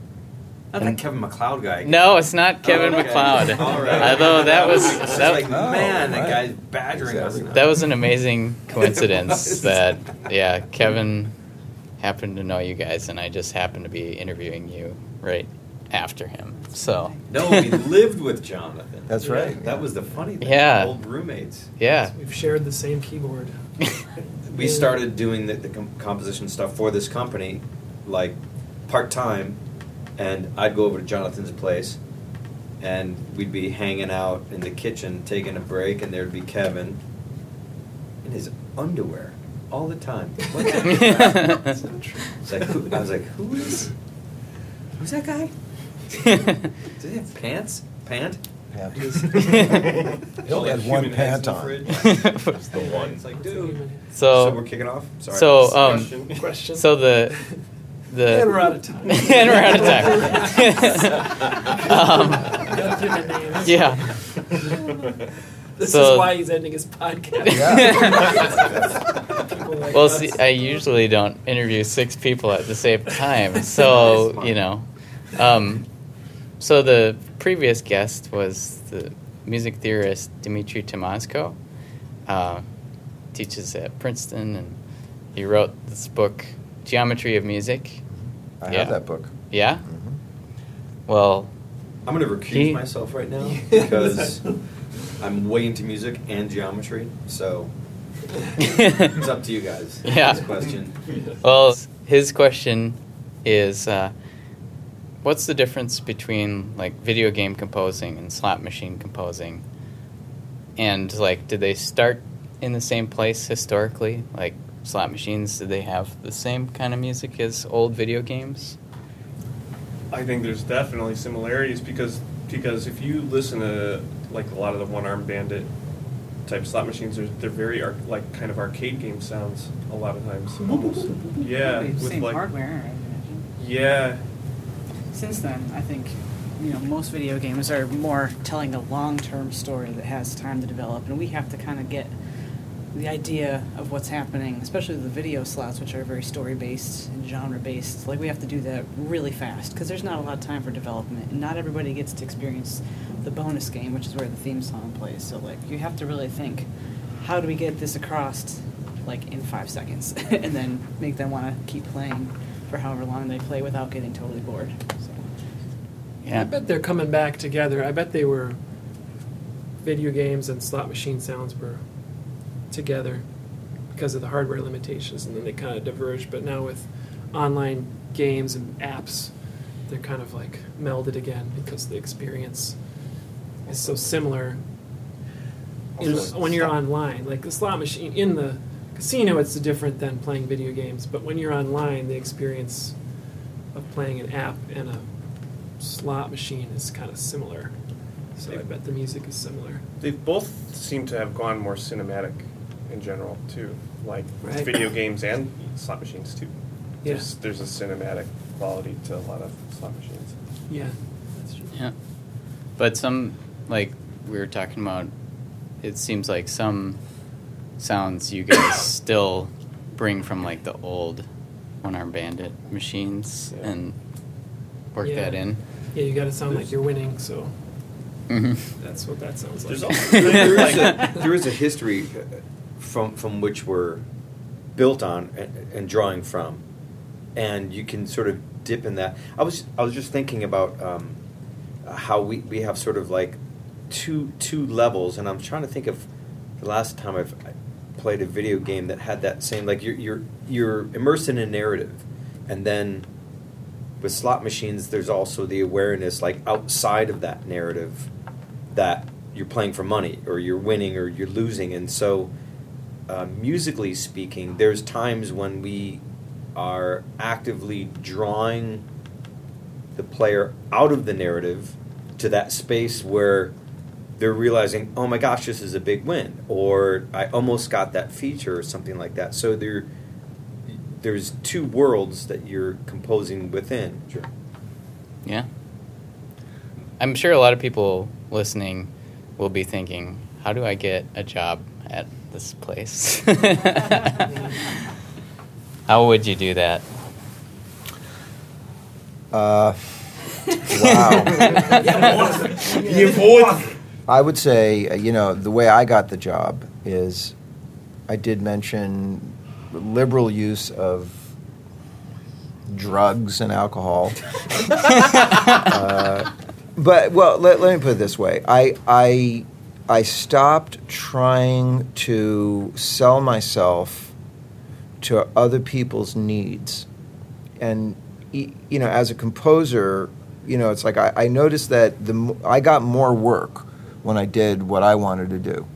not That Kevin MacLeod guy. no, it's not oh, Kevin Oh, okay. MacLeod. All right. Although that was It's that, like, man, that guy's badgering us now. that was an amazing coincidence that yeah, Kevin happened to know you guys and I just happened to be interviewing you right after him. So No, we lived with Jonathan. That's right. That was the funny thing. Yeah. Old roommates. yeah. We've shared the same keyboard. We started doing the, the com- composition stuff for this company, like part time, and I'd go over to Jonathan's place, and we'd be hanging out in the kitchen taking a break, and there'd be Kevin in his underwear all the time. What the- it's like, who, I was like, who is? Who's that guy? Does he have pants? Pant? Pant. He only had one pant on. That's the one. It's like, dude. So, so we're kicking off. Sorry. so um Question. Question. so the the and we're out of time. and we're out of time. um, Go through the names. yeah. This So- is why he's ending his podcast. People like Well, us. see, I usually don't interview six people at the same time, so you know. Um, so the previous guest was the music theorist Dmitri Tymoczko. Uh, teaches at Princeton, and he wrote this book, Geometry of Music. I Yeah. have that book. Yeah. Mhm. Well, I'm going to recuse He- myself right now because I'm way into music and geometry. So it's up to you guys. Yeah. This question. Well, his question is, uh, what's the difference between like video game composing and slot machine composing? And like, did they start in the same place historically? Like slot machines, did they have the same kind of music as old video games? I think there's definitely similarities because because if you listen to like a lot of the one arm bandit type slot machines, they're, they're very ar- like kind of arcade game sounds a lot of times. Almost. Yeah. With same like hardware, yeah. Since then, I think you know most video games are more telling a long-term story that has time to develop, and we have to kind of get the idea of what's happening, especially the video slots, which are very story based and genre based. Like we have to do that really fast because there's not a lot of time for development, and not everybody gets to experience the bonus game, which is where the theme song plays. So like you have to really think, how do we get this across, like in five seconds, and then make them want to keep playing for however long they play without getting totally bored. So. I bet they're coming back together. I bet they were video games and slot machine sounds were together because of the hardware limitations, and then they kind of diverged. But now with online games and apps, they're kind of like melded again because the experience is so similar. In when you're online, like the slot machine in the casino, it's different than playing video games. But when you're online, the experience of playing an app and a slot machine is kind of similar. So I bet the music is similar. They both seem to have gone more cinematic in general too, like Right. video games and slot machines too. Yeah. There's, there's a cinematic quality to a lot of slot machines. Yeah, that's true. Yeah. But some, like we were talking about, it seems like some sounds you guys still bring from like the old One Arm Bandit machines Yeah. and work Yeah. that in. Yeah, you got to sound like you're winning, so hmm that's what that sounds like. There's also there, is a, there is a history uh, from from which we're built on and, and drawing from, and you can sort of dip in that. I was I was just thinking about um, how we, we have sort of like two two levels, and I'm trying to think of the last time I've played a video game that had that same like you're you're you're immersed in a narrative, and then with slot machines, there's also the awareness like outside of that narrative that you're playing for money or you're winning or you're losing. And so, uh, musically speaking, there's times when we are actively drawing the player out of the narrative to that space where they're realizing, oh my gosh, this is a big win, or I almost got that feature, or something like that. So there, there's two worlds that you're composing within. Sure. Yeah. I'm sure a lot of people listening will be thinking, how do I get a job at this place? how would you do that? Uh, wow. you would. I would say, uh, you know, the way I got the job is I did mention liberal use of drugs and alcohol. uh, but well, let, let me put it this way: I I I stopped trying to sell myself to other people's needs, and you know, as a composer, you know, it's like I, I noticed that the I got more work when I did what I wanted to do.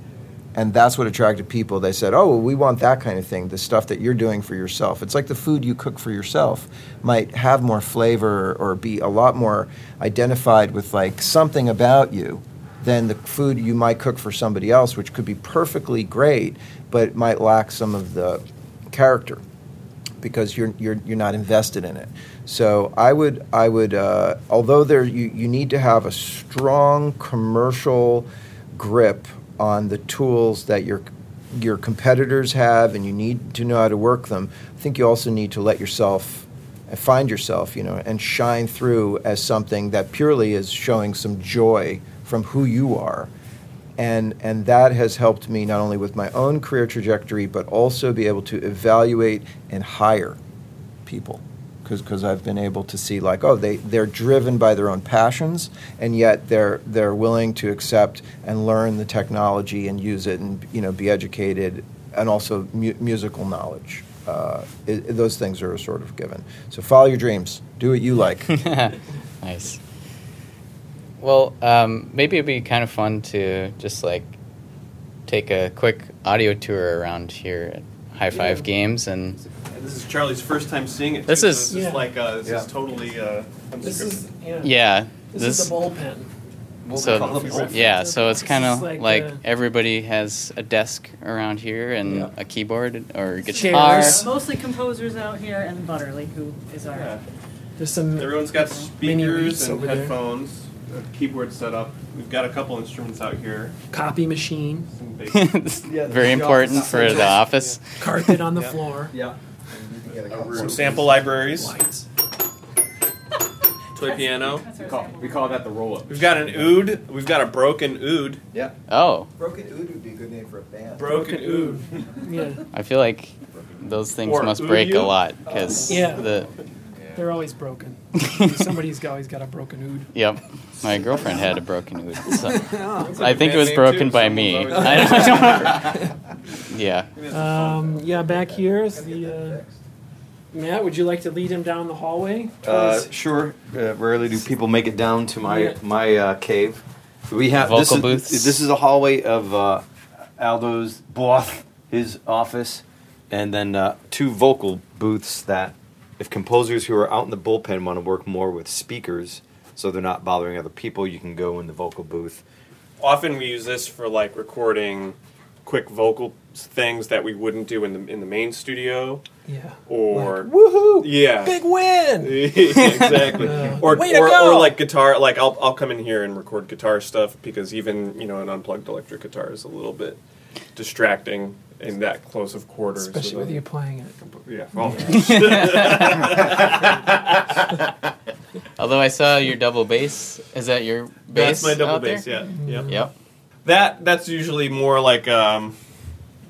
And that's what attracted people. They said, "Oh, well, we want that kind of thing. The stuff that you're doing for yourself. It's like the food you cook for yourself might have more flavor or be a lot more identified with like something about you than the food you might cook for somebody else, which could be perfectly great, but might lack some of the character because you're you're you're not invested in it. So I would I would uh, although there you, you need to have a strong commercial grip on the tools that your your competitors have and you need to know how to work them. I think you also need to let yourself uh, find yourself, you know, and shine through as something that purely is showing some joy from who you are and and that has helped me not only with my own career trajectory but also be able to evaluate and hire people because I've been able to see like oh they they're driven by their own passions and yet they're they're willing to accept and learn the technology and use it and you know be educated and also mu- musical knowledge uh, it, it- those things are sort of given so follow your dreams do what you like nice. Well, um, maybe it'd be kind of fun to just like take a quick audio tour around here at High Five Yeah. Games and And this is Charlie's first time seeing it. This too, is- so this Yeah. is like uh, this Yeah. is totally uh, This is yeah. yeah, This, this is the bullpen. so yeah, so it's kind of is like, like, uh, everybody has a desk around here and Yeah. a keyboard or a guitar. Chairs. Mostly composers out here, and Butterly, who is our. Yeah. There's some Everyone's got mini speakers reeds and over there. headphones. a keyboard set up. We've got a couple instruments out here. Copy machine, Some basic- Very important for the office. carpet on the Yeah. floor. Yeah. Some sample libraries. Toy piano. We call, we call that the roll up. We've got an oud. We've got a broken oud. Yeah. Oh, Broken Oud would be a good name for a band. Broken oud. Yeah, I feel like those things Or must break a Uyu. lot because Yeah. the they're always broken. Somebody's always got a broken oud. yep. My girlfriend had a broken oud. So That's I a think it was broken too. by me. I don't, I don't Yeah. Um, yeah, back here is the. Uh, Matt, would you like to lead him down the hallway? Uh, sure. Uh, rarely do people make it down to my Yeah. my uh, cave. We have this Vocal is, booths. This is a hallway of uh, Aldo's booth, his office, and then uh, two vocal booths that, if composers who are out in the bullpen want to work more with speakers, so they're not bothering other people, you can go in the vocal booth. Often we use this for like recording quick vocal things that we wouldn't do in the in the main studio yeah. or Woohoo! yeah. Big win! exactly. Uh, or way to or, go! or like guitar. Like I'll I'll come in here and record guitar stuff because even you know an unplugged electric guitar is a little bit distracting in that close of quarters. Especially with a- you playing it. Yeah. Well, Although I saw your double bass. Is that your bass? that's my double out there? bass. Yeah. Yeah. Yep. That that's usually more like um,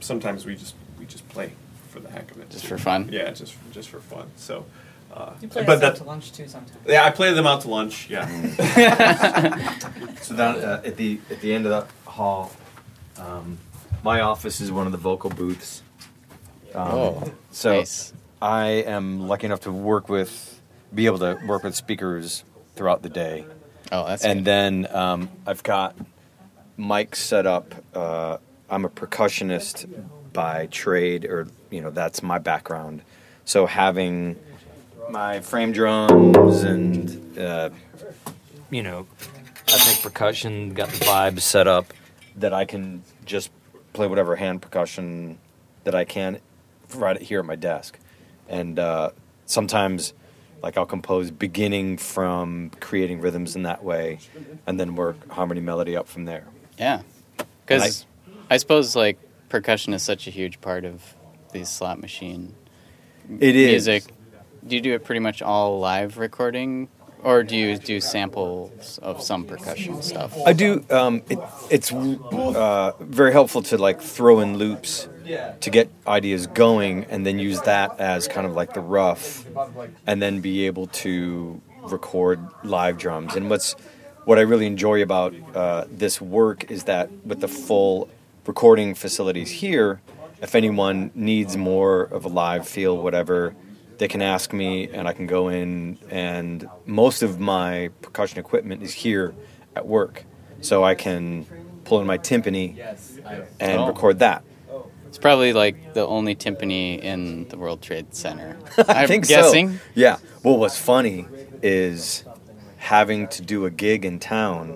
sometimes we just we just play for the heck of it. Just for fun. Yeah, just just for fun. So. Uh, You play but us out to lunch too sometimes. yeah, I play them out to lunch. Yeah. So down uh, at the at the end of the hall, um, my office is one of the vocal booths. Um, Oh, so nice. I am lucky enough to work with, be able to work with speakers throughout the day, Oh, that's and good. then um, I've got mics set up. Uh, I'm a percussionist by trade, or you know that's my background. So having my frame drums and uh, you know ethnic percussion, got the vibes set up that I can just play whatever hand percussion that I can right here at my desk. And uh, sometimes, like, I'll compose beginning from creating rhythms in that way and then work harmony melody up from there. Yeah, because I, suppose like percussion is such a huge part of these slot machine It is. music. Do you do it pretty much all live recording, or do you do samples of some percussion stuff? I do. Um, it, it's uh, very helpful to like throw in loops to get ideas going, and then use that as kind of like the rough, and then be able to record live drums. And what's what I really enjoy about uh, this work is that with the full recording facilities here, if anyone needs more of a live feel, whatever, they can ask me, and I can go in. And most of my percussion equipment is here at work, so I can pull in my timpani and Oh. record that. It's probably like the only timpani in the World Trade Center. I I'm think guessing. so. Yeah. Well, what's funny is having to do a gig in town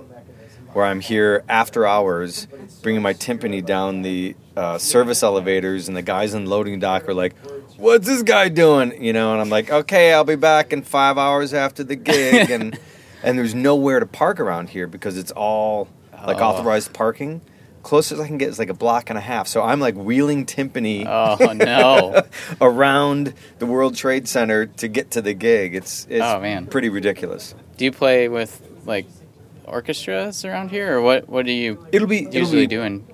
where I'm here after hours, bringing my timpani down the uh, service elevators, and the guys in the loading dock are like, "What's this guy doing?" You know, and I'm like, "Okay, I'll be back in five hours after the gig," and and there's nowhere to park around here because it's all like Oh. authorized parking. Closest I can get is like a block and a half. So I'm like wheeling timpani Oh no! around the World Trade Center to get to the gig. It's it's Oh, man. pretty ridiculous. do you play with like orchestras around here, or what? What do you It'll be it'll usually be, doing?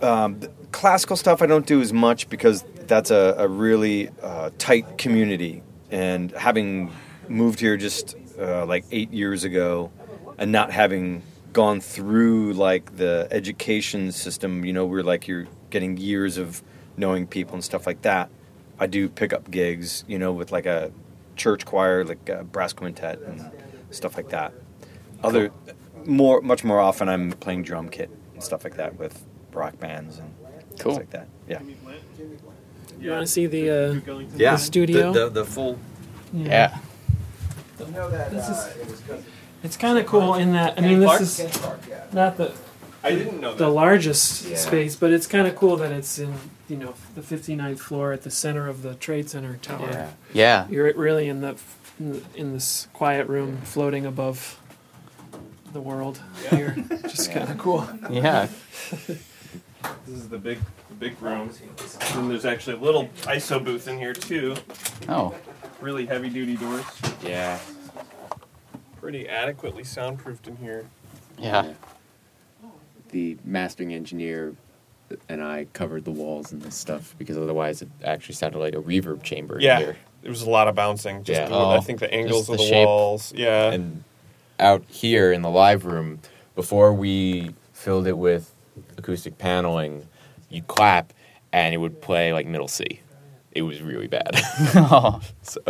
Um, classical stuff I don't do as much because that's a, a really uh, tight community, and having moved here just uh, like eight years ago, and not having gone through like the education system, you know, where like you're getting years of knowing people and stuff like that. I do pick up gigs, you know, with like a church choir, like a brass quintet and stuff like that. Other, more, much more often, I'm playing drum kit and stuff like that with rock bands and Cool. things like that. Yeah, You want to see the uh, yeah. The studio? the, the, the full. Yeah. This is, it's kind of cool in that. I mean, this is not the I didn't know the that. largest Yeah. space, but it's kind of cool that it's in you know the 59th floor at the center of the Trade Center tower. Yeah. Yeah. You're really in the in this quiet room, floating above the world here. Just kind of cool. Yeah. This is the big, the big room. And there's actually a little ISO booth in here too. Oh. Really heavy duty doors. Yeah. Pretty adequately soundproofed in here. Yeah. The mastering engineer and I covered the walls and this stuff because otherwise it actually sounded like a reverb chamber Yeah. in here. There was a lot of bouncing. Just Yeah. the, Oh, I think the angles just of the the, shape. walls. Yeah. And out here in the live room, before we filled it with acoustic paneling, you'd clap and it would play like middle C. It was really bad. Oh. so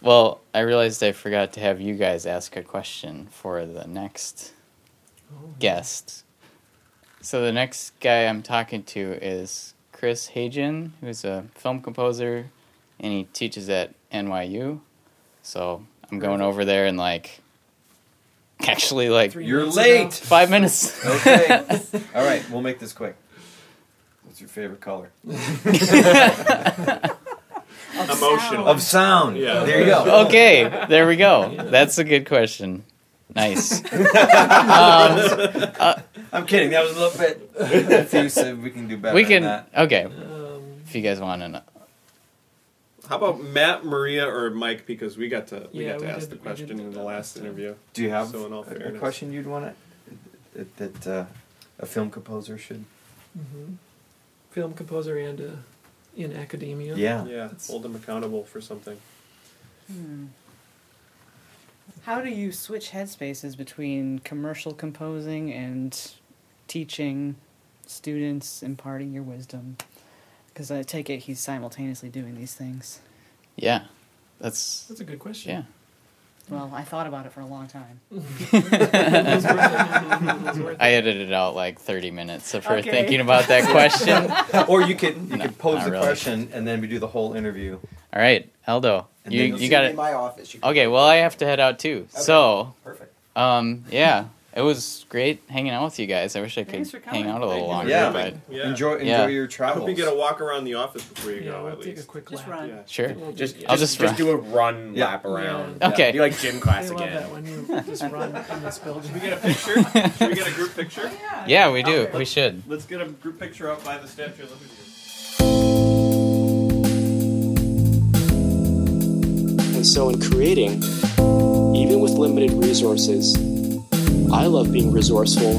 Well, I realized I forgot to have you guys ask a question for the next oh, guest. So the next guy I'm talking to is Chris Hajian, who's a film composer, and he teaches at NYU. So I'm going over there and like, actually like Three You're late. ago. five minutes. Okay. All right, we'll make this quick. What's your favorite color? Emotional. Of sound. Yeah. There you go. okay, there we go. That's a good question. Nice. um, I'm kidding. That was a little bit effusive. We can do better we than can that. okay Um, if you guys want to know. How about Matt, Maria, or Mike? Because we got to we Yeah, got to we ask did- the we question did in the that last last time. interview. Do you have So in all a, a fairness. question you'd want to that, that uh, a film composer should? mhm. Film composer and uh, in academia. Yeah. Yeah, That's- hold them accountable for something. Hmm. How do you switch headspaces between commercial composing and teaching students, imparting your wisdom? Because I take it he's simultaneously doing these things. Yeah, that's That's a good question. yeah. Well, I thought about it for a long time. It's worth it. It's worth I edited out like 30 minutes of her Okay. thinking about that question. or you could you No, could pose the really. question and then we do the whole interview. All right, Aldo, And you you got it. my office. You Okay, well I have to head out too. So, Perfect. um, yeah, it was great hanging out with you guys. I wish I could Thanks for hang coming. out a little Thank you longer, Yeah. but. Yeah. Enjoy enjoy Yeah. your I travels. hope you get a walk around the office before you Yeah, go. we'll at take a least. quick Just lap. run. Yeah. sure. We'll just yeah. just, Just just run. do a run Yeah. lap around. Yeah. Okay. Be like gym class They love again. that when you just run in this building. Should we get a picture? Should we get a group picture? Oh, yeah, we do. We should. Let's get a group picture up by the Statue of Liberty. And so, in creating, even with limited resources, I love being resourceful,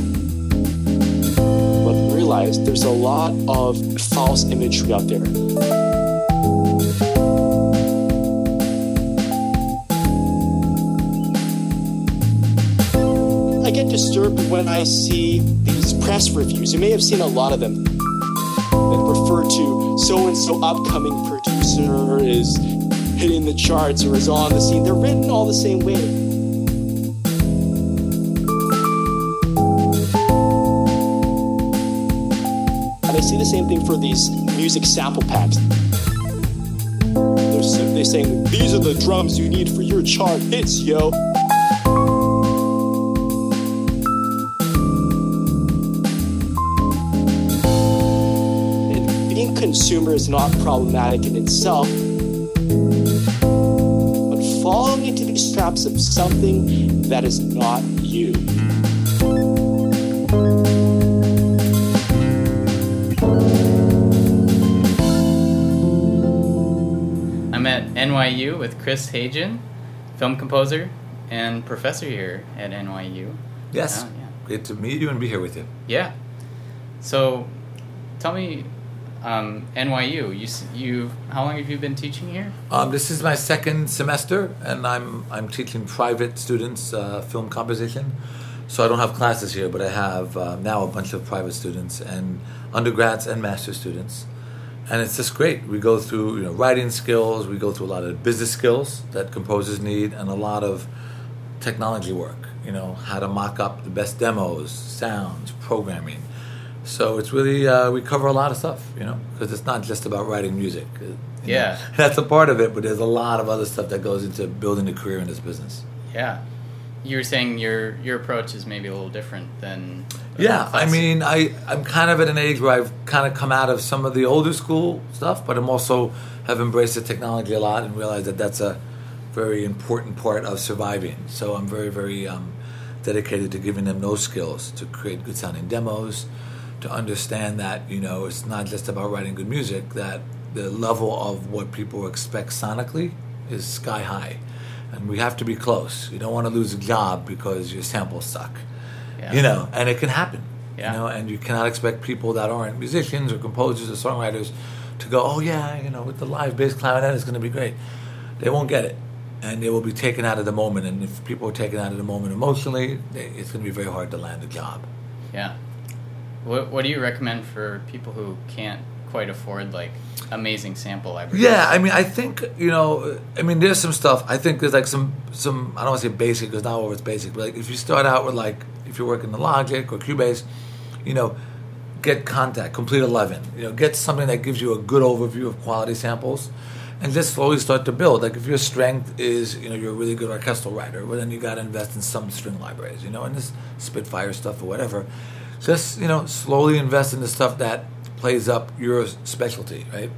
but realize there's a lot of false imagery out there. I get disturbed when I see these press reviews. You may have seen a lot of them that refer to so and so upcoming producer is hitting the charts or is on the scene. They're written all the same way. See the same thing for these music sample packs. They're, they're saying, these are the drums you need for your chart hits, yo. And being consumer is not problematic in itself, but falling into these traps of something that is not you. NYU with Chris Hajian, film composer and professor here at NYU. Yes. Oh, yeah. Great to meet you and be here with you. Yeah. So, tell me, um, NYU. You you how long have you been teaching here? Um, this is my second semester, and I'm I'm teaching private students uh, film composition. So I don't have classes here, but I have uh, now a bunch of private students and undergrads and master students, and it's just great. We go through you know writing skills, we go through a lot of business skills that composers need, and a lot of technology work. You know how to mock up the best demos, sounds, programming. So it's really uh, we cover a lot of stuff, you know, because it's not just about writing music. uh, you know. Yeah. that's a part of it, but there's a lot of other stuff that goes into building a career in this business. Yeah. You were saying your your approach is maybe a little different than. Yeah, I mean, I I'm kind of at an age where I've kind of come out of some of the older school stuff, but I'm also have embraced the technology a lot and realized that that's a very important part of surviving. So I'm very very um, dedicated to giving them those skills to create good sounding demos, to understand that you know it's not just about writing good music. That the level of what people expect sonically is sky high, and we have to be close. You don't want to lose a job because your samples suck. Yeah. You know, and it can happen. Yeah. You know, and you cannot expect people that aren't musicians or composers or songwriters to go, oh yeah, you know, with the live bass clarinet it's going to be great. They won't get it, and they will be taken out of the moment. And if people are taken out of the moment emotionally, they, it's going to be very hard to land a job. Yeah. What What do you recommend for people who can't quite afford like amazing sample libraries? Yeah, I mean, I think you know, I mean, there's some stuff. I think there's like some some. I don't want to say basic because not it's basic, but like if you start out with like if you're working the Logic or Cubase, you know, get Kontakt Komplete Eleven. You know, get something that gives you a good overview of quality samples, and just slowly start to build. Like if your strength is you know you're a really good orchestral writer, well then you got to invest in some string libraries. You know, and this Spitfire stuff or whatever. Just you know, slowly invest in the stuff that plays up your specialty, right?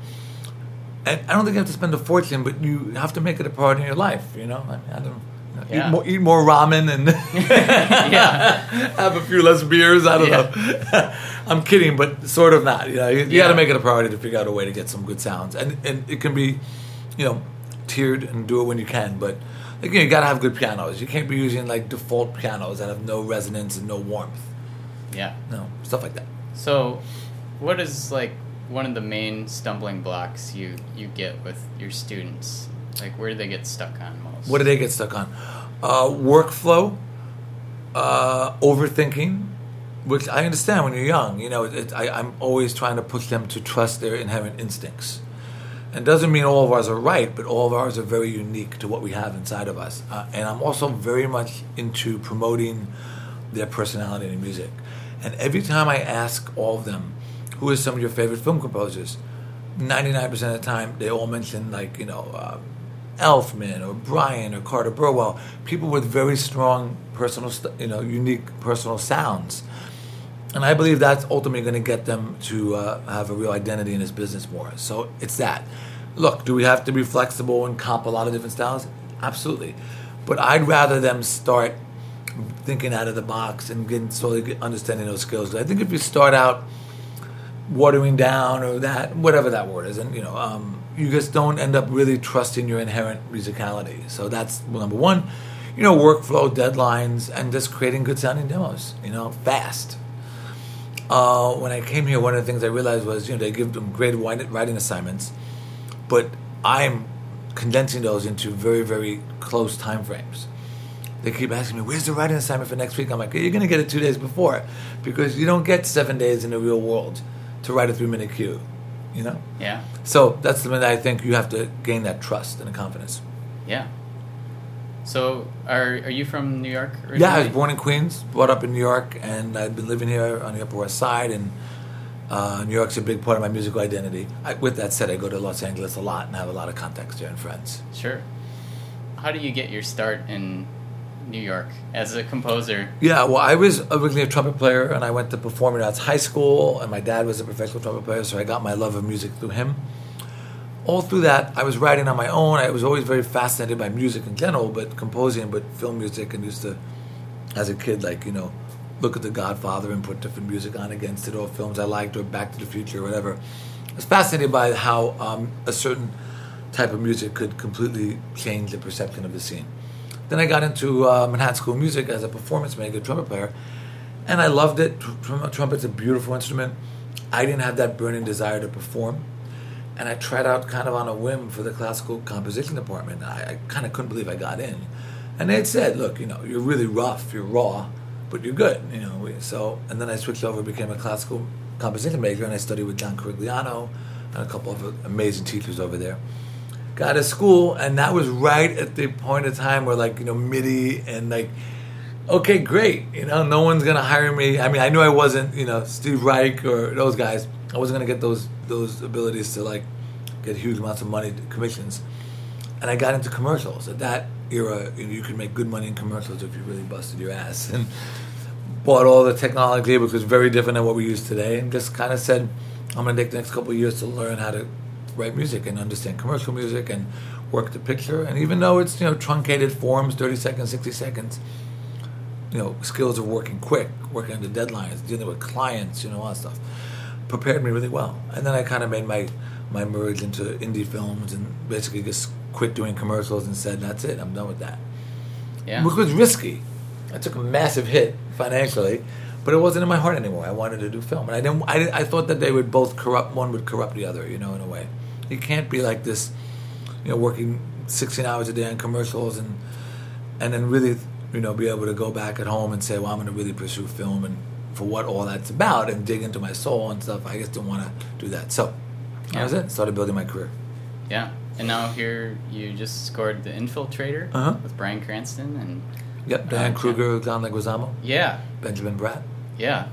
And I don't think you have to spend a fortune, but you have to make it a part of your life. You know, I, mean, I don't. Yeah. Eat, more, eat more ramen and Yeah. have a few less beers. I don't Yeah. know. I'm kidding, but sort of not. You know, you, you got to make it a priority to figure out a way to get some good sounds, and and it can be, you know, tiered and do it when you can. But again, you got to have good pianos. You can't be using like default pianos that have no resonance and no warmth. Yeah. No stuff like that. So, what is like one of the main stumbling blocks you you get with your students? Like, where do they get stuck on most? What do they get stuck on? Uh, workflow, uh, overthinking, which I understand when you're young. You know, it, I, I'm always trying to push them to trust their inherent instincts. And doesn't mean all of ours are right, but all of ours are very unique to what we have inside of us. Uh, and I'm also very much into promoting their personality in music. And every time I ask all of them, who are some of your favorite film composers? 99% of the time, they all mention, like, you know, um, Elfman or Brian or Carter Burwell, people with very strong personal, st- you know, unique personal sounds. And I believe that's ultimately going to get them to uh, have a real identity in this business more. So it's that. Look, do we have to be flexible and comp a lot of different styles? Absolutely. But I'd rather them start thinking out of the box and getting slowly understanding those skills. I think if you start out watering down or that, whatever that word is, and you know, um, you just don't end up really trusting your inherent musicality. So that's number one. You know, workflow, deadlines, and just creating good sounding demos. You know, fast. Uh, when I came here, one of the things I realized was, you know, they give them great writing assignments, but I'm condensing those into very, very close time frames. They keep asking me, "Where's the writing assignment for next week?" I'm like, "You're to get it two days before, because you don't get seven days in the real world to write a three minute cue, you know." Yeah. So that's something that I think you have to gain that trust and the confidence. Yeah. So, are are you from New York? Originally? Yeah, I was born in Queens, brought up in New York, and I've been living here on the Upper West Side. And uh, New York's a big part of my musical identity. I, with that said, I go to Los Angeles a lot and have a lot of contacts there and friends. Sure. How do you get your start in New York as a composer? Yeah, well, I was originally a trumpet player, and I went to performing arts high school, and my dad was a professional trumpet player, so I got my love of music through him. All through that, I was writing on my own. I was always very fascinated by music in general, but composing, but film music, and used to, as a kid, like you know, look at The Godfather and put different music on against it, or films I liked, or Back to the Future, or whatever. I was fascinated by how um, a certain type of music could completely change the perception of the scene. Then I got into uh, Manhattan School of Music as a performance maker, trumpet player, and I loved it. Tr- trumpet's a beautiful instrument. I didn't have that burning desire to perform, and I tried out kind of on a whim for the classical composition department. I, I kind of couldn't believe I got in, and they had said, "Look, you know, you're really rough, you're raw, but you're good." You know, so and then I switched over, and became a classical composition major, and I studied with John Corigliano and a couple of amazing teachers over there got to school, and that was right at the point of time where like you know MIDI and like, okay, great, you know, no one's gonna hire me. I mean, I knew I wasn't, you know, Steve Reich or those guys. I wasn't gonna get those those abilities to like get huge amounts of money commissions, and I got into commercials at that era. You, know, you could make good money in commercials if you really busted your ass and bought all the technology, which was very different than what we use today, and just kind of said, I'm gonna take the next couple years to learn how to write music and understand commercial music and work the picture. And even though it's you know truncated forms, thirty seconds, sixty seconds, you know skills of working quick, working under deadlines, dealing with clients, you know all that stuff, prepared me really well. And then I kind of made my my merge into indie films and basically just quit doing commercials and said that's it, I'm done with that. Yeah. Which was risky. I took a massive hit financially, but it wasn't in my heart anymore. I wanted to do film, and I didn't. I, I thought that they would both corrupt. One would corrupt the other, you know, in a way. You can't be like this, you know, working sixteen hours a day on commercials and and then really, you know, be able to go back at home and say, well, I'm going to really pursue film and for what all that's about and dig into my soul and stuff. I just didn't want to do that. So that was it. Started building my career. Yeah. And now here you just scored The Infiltrator Uh-huh. with Bryan Cranston and Yep, Diane Uh, Kruger, John Leguizamo, yeah, Benjamin Bratt. yeah.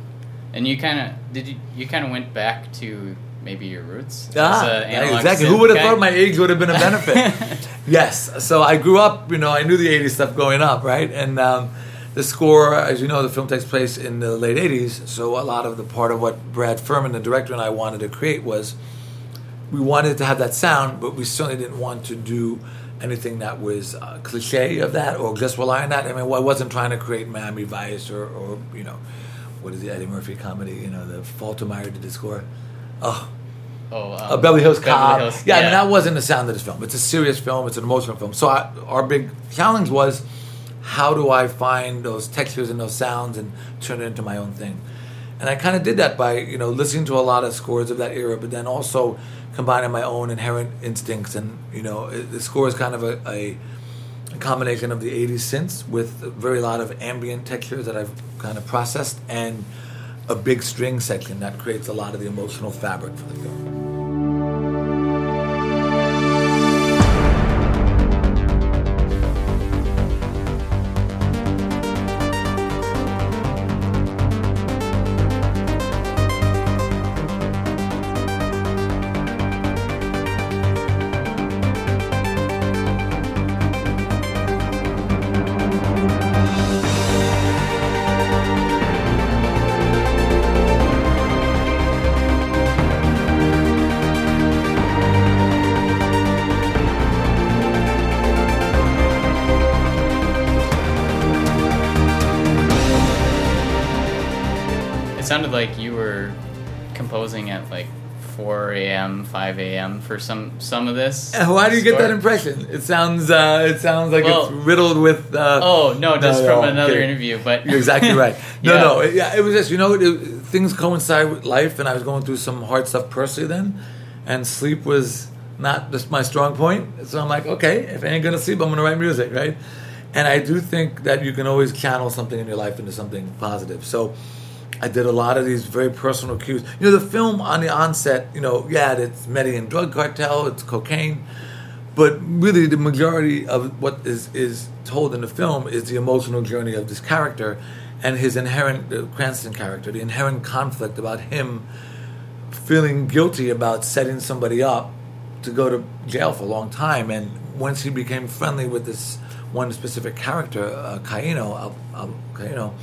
And you kind of did you you kind of went back to maybe your roots. Ah, as a yeah, exactly. Who would have thought my age would have been a benefit? yes. So I grew up, you know, I knew the 80s stuff growing up, right? And um, the score, as you know, the film takes place in the late 80s. So a lot of the part of what Brad Furman, the director, and I wanted to create was we wanted to have that sound, but we certainly didn't want to do anything that was uh, cliche of that or just rely on that. I mean, I wasn't trying to create Miami Vice or, or you know, what is the Eddie Murphy comedy? You know, the Faltermeyer did the score. Oh, Oh, um, uh, Beverly Hills Cop. Hills- yeah, I mean, that wasn't the sound of this film. It's a serious film. It's an emotional film. So I, our big challenge was, how do I find those textures and those sounds and turn it into my own thing? And I kind of did that by you know listening to a lot of scores of that era, but then also combining my own inherent instincts. And you know, it, the score is kind of a, a, a combination of the '80s synths with a very lot of ambient textures that I've kind of processed and a big string section that creates a lot of the emotional fabric for the film. For some some of this. Uh, Why do you get that impression? It sounds uh, it sounds like Well- it's riddled with. Uh, Oh no, just from no, another interview. But You're exactly right. No, Yeah. no, it, yeah, it was just you know it, things coincide with life, and I was going through some hard stuff personally then, and sleep was not just my strong point. So I'm like, okay, if I ain't gonna sleep, I'm gonna write music, right? And I do think that you can always channel something in your life into something positive. So I did a lot of these very personal cues. You know, the film on the onset, you know, yeah, it's Medellin drug cartel, it's cocaine, but really the majority of what is is told in the film is the emotional journey of this character and his inherent Cranston character, the inherent conflict about him feeling guilty about setting somebody up to go to jail for a long time, and once he became friendly with this one specific character, uh, Caino, Al Caino,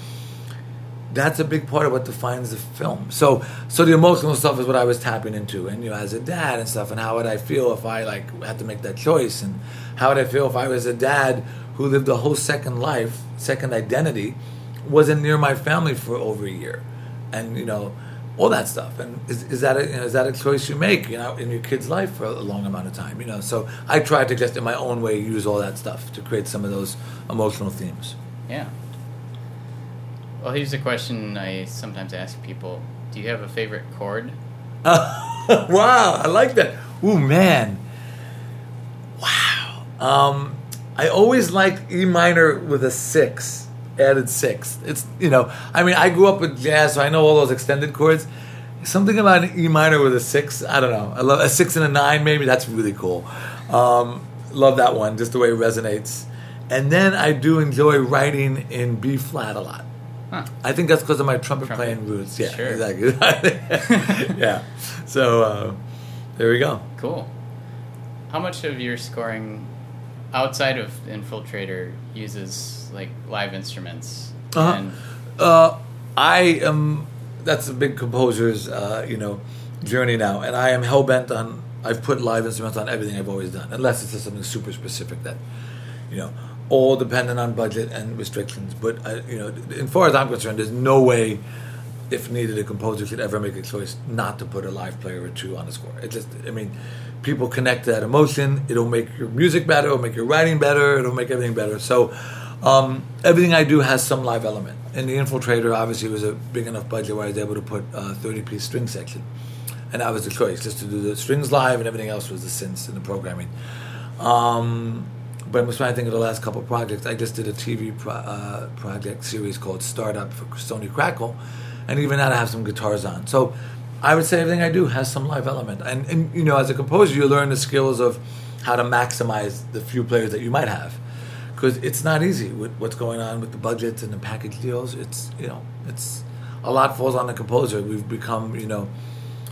that's a big part of what defines the film. So, so the emotional stuff is what I was tapping into, and you know, as a dad and stuff, and how would I feel if I like had to make that choice, and how would I feel if I was a dad who lived a whole second life, second identity, wasn't near my family for over a year, and you know, all that stuff. And is, is that a, you know, is that a choice you make, you know, in your kid's life for a long amount of time, you know? So I tried to just in my own way use all that stuff to create some of those emotional themes. Yeah. Well, here's a question I sometimes ask people: Do you have a favorite chord? wow, I like that. Ooh, man. Wow. Um, I always liked E minor with a six, added six. It's, you know, I mean, I grew up with jazz, so I know all those extended chords. Something about an E minor with a six, I don't know. I love a six and a nine, maybe. That's really cool. Um, love that one, just the way it resonates. And then I do enjoy writing in B flat a lot. Huh. I think that's because of my trumpet, playing roots. Yeah, Sure. exactly. yeah. So uh, there we go. Cool. How much of your scoring outside of Infiltrator uses like live instruments? Uh-huh. And Uh, I am. That's a big composer's, uh, you know, journey now, and I am hell bent on. I've put live instruments on everything I've always done, unless it's just something super specific that, you know. All dependent on budget and restrictions. But uh, you know, as far as I'm concerned, there's no way, if needed, a composer could ever make a choice not to put a live player or two on the score. It just, I mean, people connect to that emotion. It'll make your music better. It'll make your writing better. It'll make everything better. So. Um, everything I do has some live element. And the Infiltrator obviously was a big enough budget where I was able to put a 30 piece string section. And that was the choice, just to do the strings live and everything else was the synths and the programming. Um, but I'm trying to think of the last couple of projects. I just did a TV pro- uh, project series called Startup for Sony Crackle. And even that I have some guitars on. So I would say everything I do has some live element. And, and you know, as a composer, you learn the skills of how to maximize the few players that you might have because it's not easy with what's going on with the budgets and the package deals. It's you know, it's a lot falls on the composer. We've become you know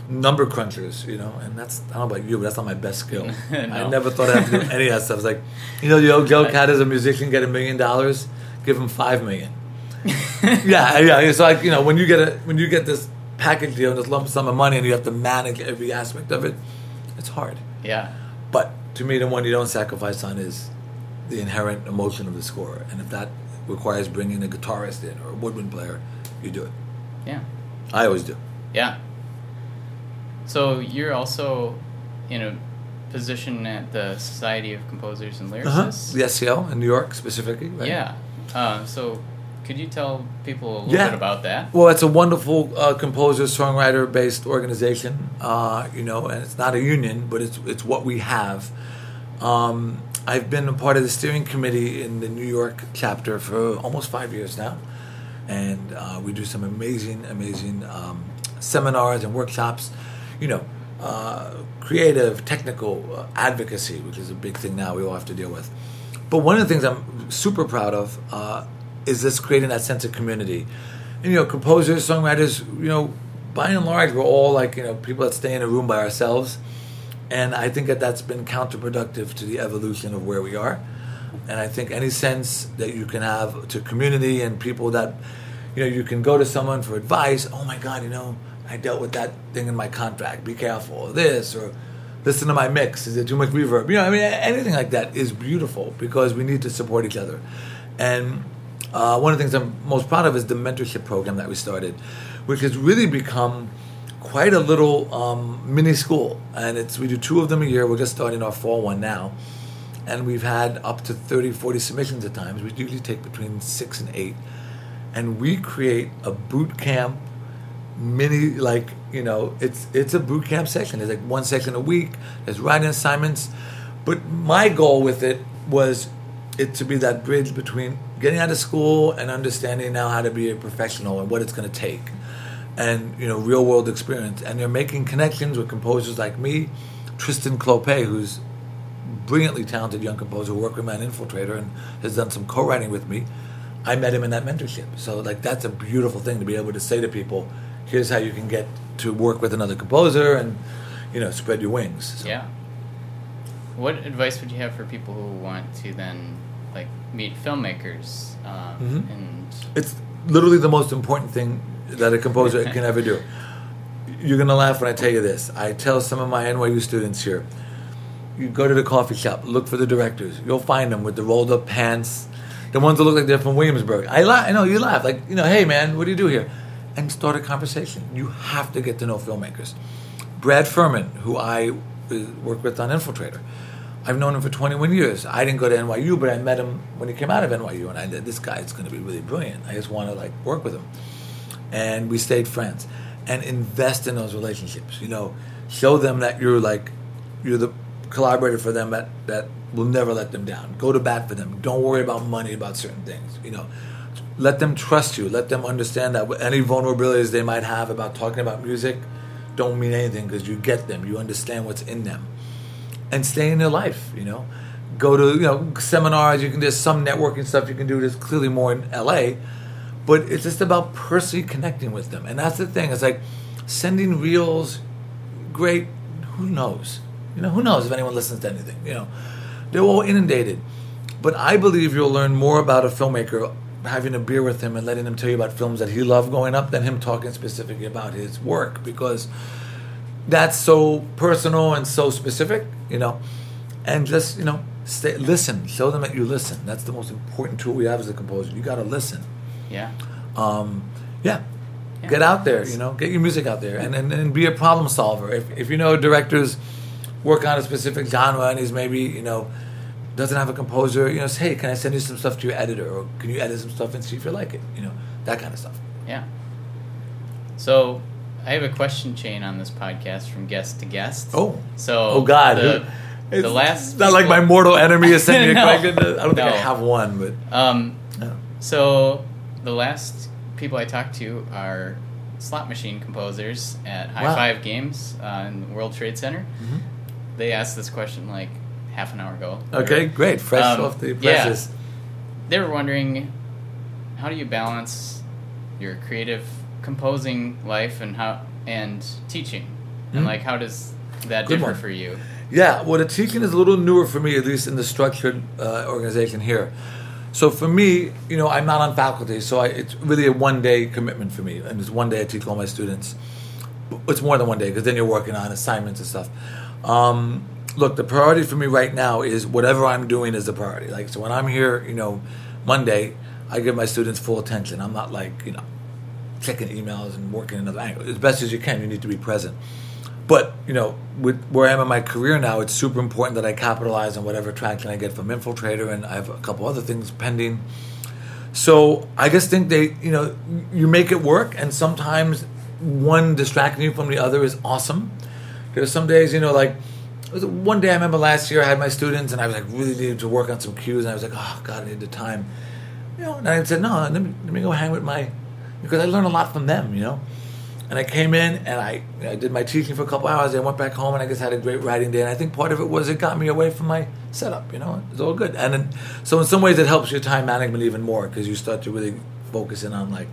number crunchers, you know, and that's I don't know about you, but that's not my best skill. I never thought I'd have to do any of that stuff. It's like, you know, the old joke had as a musician get a million dollars, give him five million. yeah, yeah. It's like you know when you get a when you get this package deal and this lump sum of money and you have to manage every aspect of it, it's hard. Yeah. But to me, the one you don't sacrifice on is the inherent emotion of the score. And if that requires bringing a guitarist in or a woodwind player, you do it. Yeah. I always do. Yeah. So you're also in a position at the Society of Composers and Uh-huh. Lyricists. The SCL in New York specifically, right? Yeah. Uh, so could you tell people a little Yeah. bit about that? Well, it's a wonderful uh, composer songwriter based organization, uh, you know, and it's not a union, but it's it's what we have. Um, I've been a part of the steering committee in the New York chapter for almost five years now, and uh, we do some amazing, amazing um, seminars and workshops. You know, uh, creative, technical uh, advocacy, which is a big thing now we all have to deal with. But one of the things I'm super proud of uh, is this creating that sense of community. And, you know, composers, songwriters, you know, by and large, we're all like, you know, people that stay in a room by ourselves. And I think that that's been counterproductive to the evolution of where we are. And I think any sense that you can have to community and people that, you know, you can go to someone for advice. Oh my God, you know, I dealt with that thing in my contract. Be careful. This, or listen to my mix. Is it too much reverb? You know, I mean, anything like that is beautiful because we need to support each other. And uh, one of the things I'm most proud of is the mentorship program that we started, which has really become quite a little um, mini school. And it's we do two of them a year. We're just starting our fall one now. And we've had up to 30, 40 submissions at times. We usually take between six and eight. And we create a boot camp mini like you know it's it's a boot camp session. There's like one session a week. There's writing assignments. But my goal with it was it to be that bridge between getting out of school and understanding now how to be a professional and what it's going to take. And you know real world experience. And they're making connections with composers like me. Tristan Clopet who's brilliantly talented young composer worked with me on infiltrator and has done some co-writing with me. I met him in that mentorship. So like that's a beautiful thing to be able to say to people here's how you can get to work with another composer and you know spread your wings So- Yeah. What advice would you have for people who want to then like meet filmmakers um, Mhm. and It's literally the most important thing that a composer can ever do. You're gonna laugh when I tell you this. I tell some of my NYU students here, you go to the coffee shop, look for the directors. You'll find them with the rolled up pants, the ones that look like they're from Williamsburg. I laugh. I know you laugh. Like you know, hey man, what do you do here? And start a conversation. You have to get to know filmmakers. Brad Furman, who I uh, work with on Infiltrator. I've known him for 21 years. I didn't go to NYU, but I met him when he came out of NYU, and I said, "This guy is going to be really brilliant. I just want to like work with him." And we stayed friends, and invest in those relationships. You know, show them that you're like you're the collaborator for them that that will never let them down. Go to bat for them. Don't worry about money about certain things. You know, let them trust you. Let them understand that any vulnerabilities they might have about talking about music don't mean anything because you get them. You understand what's in them and stay in their life. You know, go to you know seminars. You can there's some networking stuff you can do. There's clearly more in L.A., but it's just about personally connecting with them, and that's the thing. It's like sending reels. Great. Who knows? You know, who knows if anyone listens to anything? You know, they're all inundated. But I believe you'll learn more about a filmmaker having a beer with him and letting him tell you about films that he loved growing up than him talking specifically about his work because that's so personal and so specific, you know. And just, you know, Stay, listen. Show them that you listen. That's the most important tool we have as a composer. You got to listen. Yeah. Um, yeah. Get out there, you know, get your music out there and, and, and be a problem solver. If, if you know directors work on a specific genre and he's maybe, you know, doesn't have a composer, you know, say, hey, can I send you some stuff to your editor or can you edit some stuff and see if you like it? You know, that kind of stuff. Yeah. So I have a question chain on this podcast from guest to guest. Oh. So Oh, God. The, It's the last Not like my mortal enemy is sending me a question. I don't think I have one, but. Um, No. so the last people I talked to are slot machine composers at High Wow. Five Games uh, in World Trade Center. Mhm. They asked this question like half an hour ago. Okay, great. Fresh Um, off the yeah. presses. They were wondering how do you balance your creative composing life and how and teaching, and Hmm. like how does that Good differ one. for you? Yeah, well, the teaching is a little newer for me, at least in the structured uh, organization here. So for me, you know, I'm not on faculty, so I, it's really a one day commitment for me. And it's one day I teach all my students. It's more than one day because then you're working on assignments and stuff. Um, look, the priority for me right now is whatever I'm doing is the priority. Like, so when I'm here, you know, Monday, I give my students full attention. I'm not like, you know, checking emails and working another angle. As best as you can, you need to be present. But you know, with where I am in my career now, it's super important that I capitalize on whatever traction I get from Infiltrator, and I have a couple other things pending. So I just think they, you know, you make it work, and sometimes one distracting you from the other is awesome. There's some days, you know, like was one day I remember last year I had my students, and I was like really needed to work on some cues, and I was like, oh God, I need the time. You know, and I said, no, let me let me go hang with my because I learn a lot from them, you know. And I came in and I, I did my teaching for a couple hours. And I went back home and I just had a great writing day. And I think part of it was it got me away from my setup. You know, it's all good. And then, so in some ways, it helps your time management even more because you start to really focus in on like,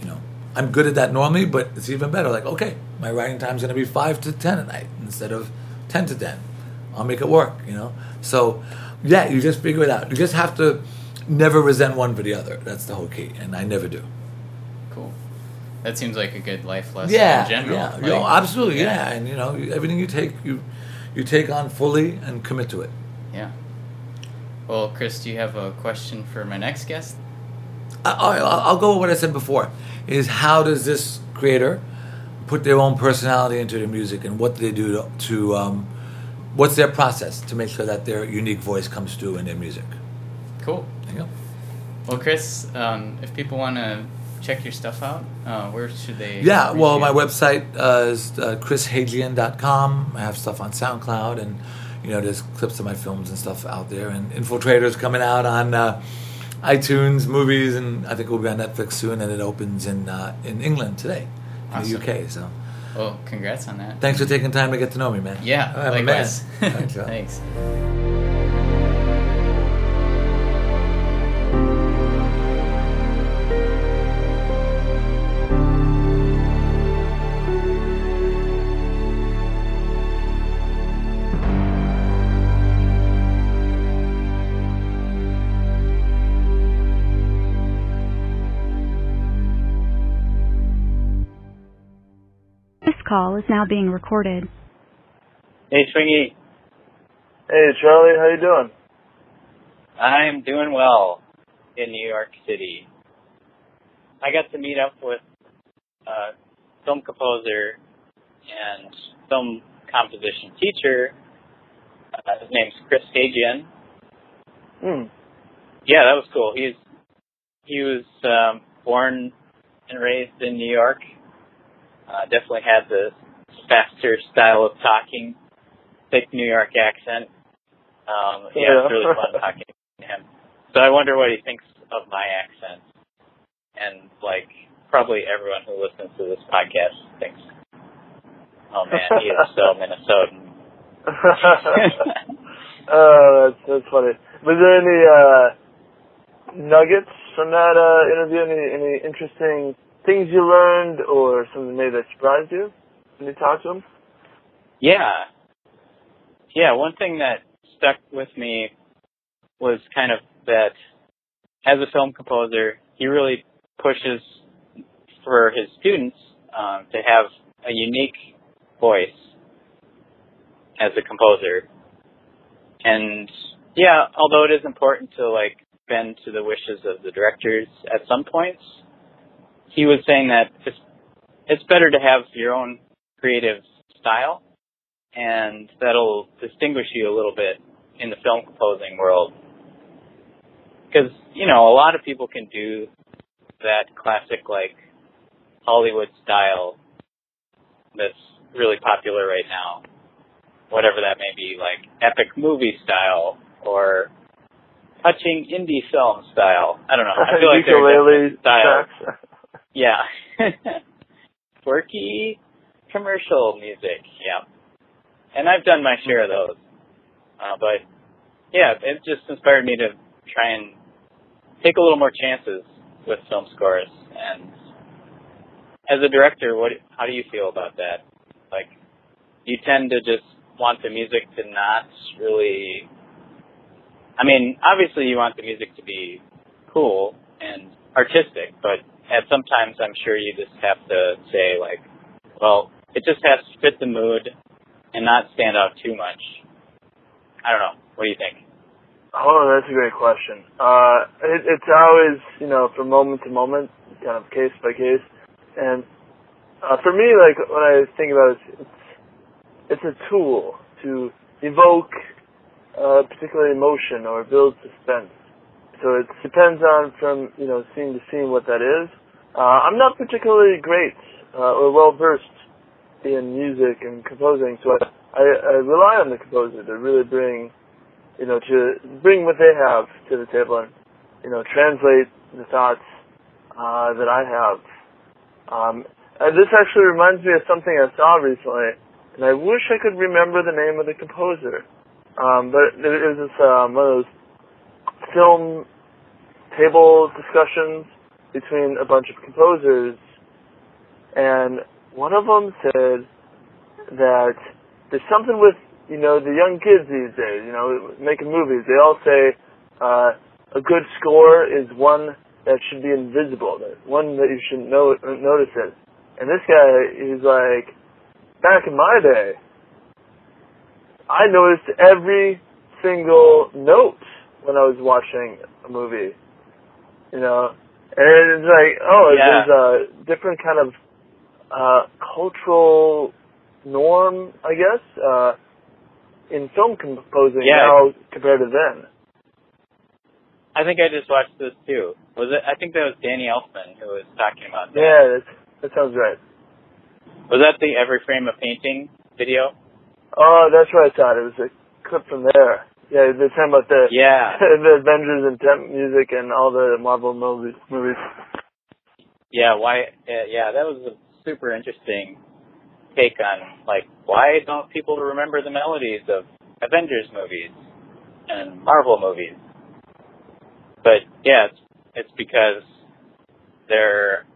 you know, I'm good at that normally, but it's even better. Like, okay, my writing time's going to be five to ten at night instead of ten to ten. I'll make it work. You know. So, yeah, you just figure it out. You just have to never resent one for the other. That's the whole key, and I never do. Cool. That seems like a good life lesson yeah, in general. Yeah, Like, Yo, absolutely, yeah. And you know, everything you take, you you take on fully and commit to it. Yeah. Well, Chris, do you have a question for my next guest? I, I'll, I'll go with what I said before. Is how does this creator put their own personality into their music, and what do they do to, to um, what's their process to make sure that their unique voice comes through in their music? Cool. There you go. Well, Chris, um, if people want to check your stuff out, uh, where should they? Yeah, well, my website uh, is uh, chrishajian.com. I have stuff on SoundCloud, and you know, there's clips of my films and stuff out there. And Infiltrators coming out on uh, iTunes, movies, and I think it will be on Netflix soon. And it opens in uh, in England today, Awesome. the UK. So, Well, congrats on that. thanks for taking time to get to know me, man. Yeah, I'm a man. Thanks, call is now being recorded. Hey, Swingy. Hey, Charlie, how you doing? I'm doing well in New York City. I got to meet up with a film composer and film composition teacher. Uh, his name's Chris Hajian. Hmm. Yeah, that was cool. He's he was um, born and raised in New York. Uh, definitely had the faster style of talking, thick New York accent. Um, yeah, it was really fun talking to him. So I wonder what he thinks of my accent, and like probably everyone who listens to this podcast thinks, "Oh man, he is so Minnesotan." uh, that's that's funny. Was there any uh, nuggets from that uh, interview? Any any interesting things you learned, or something maybe that surprised you when you talked to him? Yeah. Yeah, one thing that stuck with me was kind of that as a film composer, he really pushes for his students um, to have a unique voice as a composer. And yeah, although it is important to like bend to the wishes of the directors at some points, he was saying that it's it's better to have your own creative style, and that'll distinguish you a little bit in the film composing world. Because you know, a lot of people can do that classic like Hollywood style that's really popular right now, whatever that may be, like epic movie style or touching indie film style. I don't know. I feel like Ukulele styles. Yeah. Quirky commercial music. Yeah. And I've done my share of those. Uh, but yeah, it just inspired me to try and take a little more chances with film scores. And as a director, what how do you feel about that? Like, you tend to just want the music to not really. I mean, obviously, you want the music to be cool and artistic, but at sometimes I'm sure you just have to say like, well, it just has to fit the mood and not stand out too much. I don't know. What do you think? Oh, that's a great question. Uh, it, it's always, you know, from moment to moment, kind of case by case. And uh, for me, like when I think about it, it's it's a tool to evoke a particular emotion or build suspense. So it depends on from you know scene to scene what that is. Uh, I'm not particularly great uh, or well versed in music and composing, so I, I, I rely on the composer to really bring you know to bring what they have to the table and you know translate the thoughts uh, that I have. Um, and this actually reminds me of something I saw recently, and I wish I could remember the name of the composer. Um, but it was this um, one of those film table discussions between a bunch of composers, and one of them said that there's something with you know the young kids these days, you know, making movies. They all say uh, a good score is one that should be invisible, that one that you should know notice it. And this guy, he's like, back in my day, I noticed every single note when I was watching a movie. You know, and it's like, oh, Yeah. there's a different kind of uh, cultural norm, I guess, uh, in film composing Yeah. now compared to then. I think I just watched this too. Was it? I think that was Danny Elfman who was talking about that. Yeah, that's, that sounds right. Was that the Every Frame a Painting video? Oh, that's what I thought. It was a clip from there. Yeah, they're talking about the Yeah. the Avengers and temp music and all the Marvel movies. movies. Yeah. Why? Uh, yeah, that was a super interesting take on like why don't people remember the melodies of Avengers movies and Marvel movies? But yeah, it's, it's because they're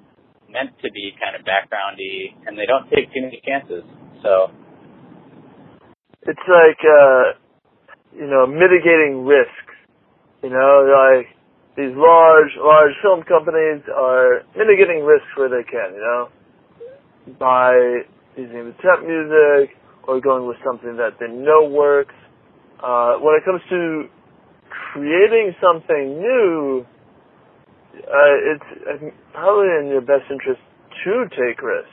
meant to be kind of backgroundy and they don't take too many chances. So It's like uh, you know mitigating risks. You know, like these large large film companies are mitigating risks where they can. You know, by using the temp music or going with something that they know works. Uh, when it comes to creating something new, uh, it's probably in your best interest to take risks,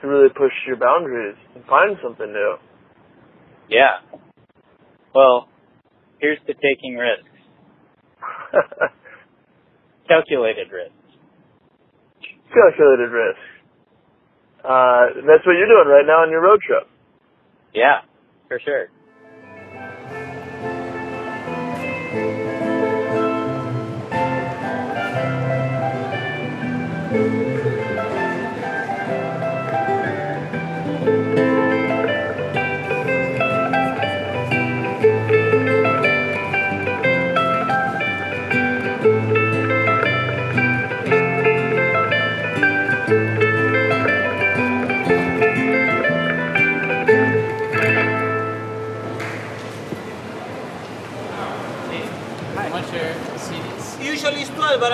to really push your boundaries and find something new. yeah. Well, here's to taking risks. Calculated risks. Calculated risk. Uh, that's what you're doing right now on your road trip. Yeah, for sure.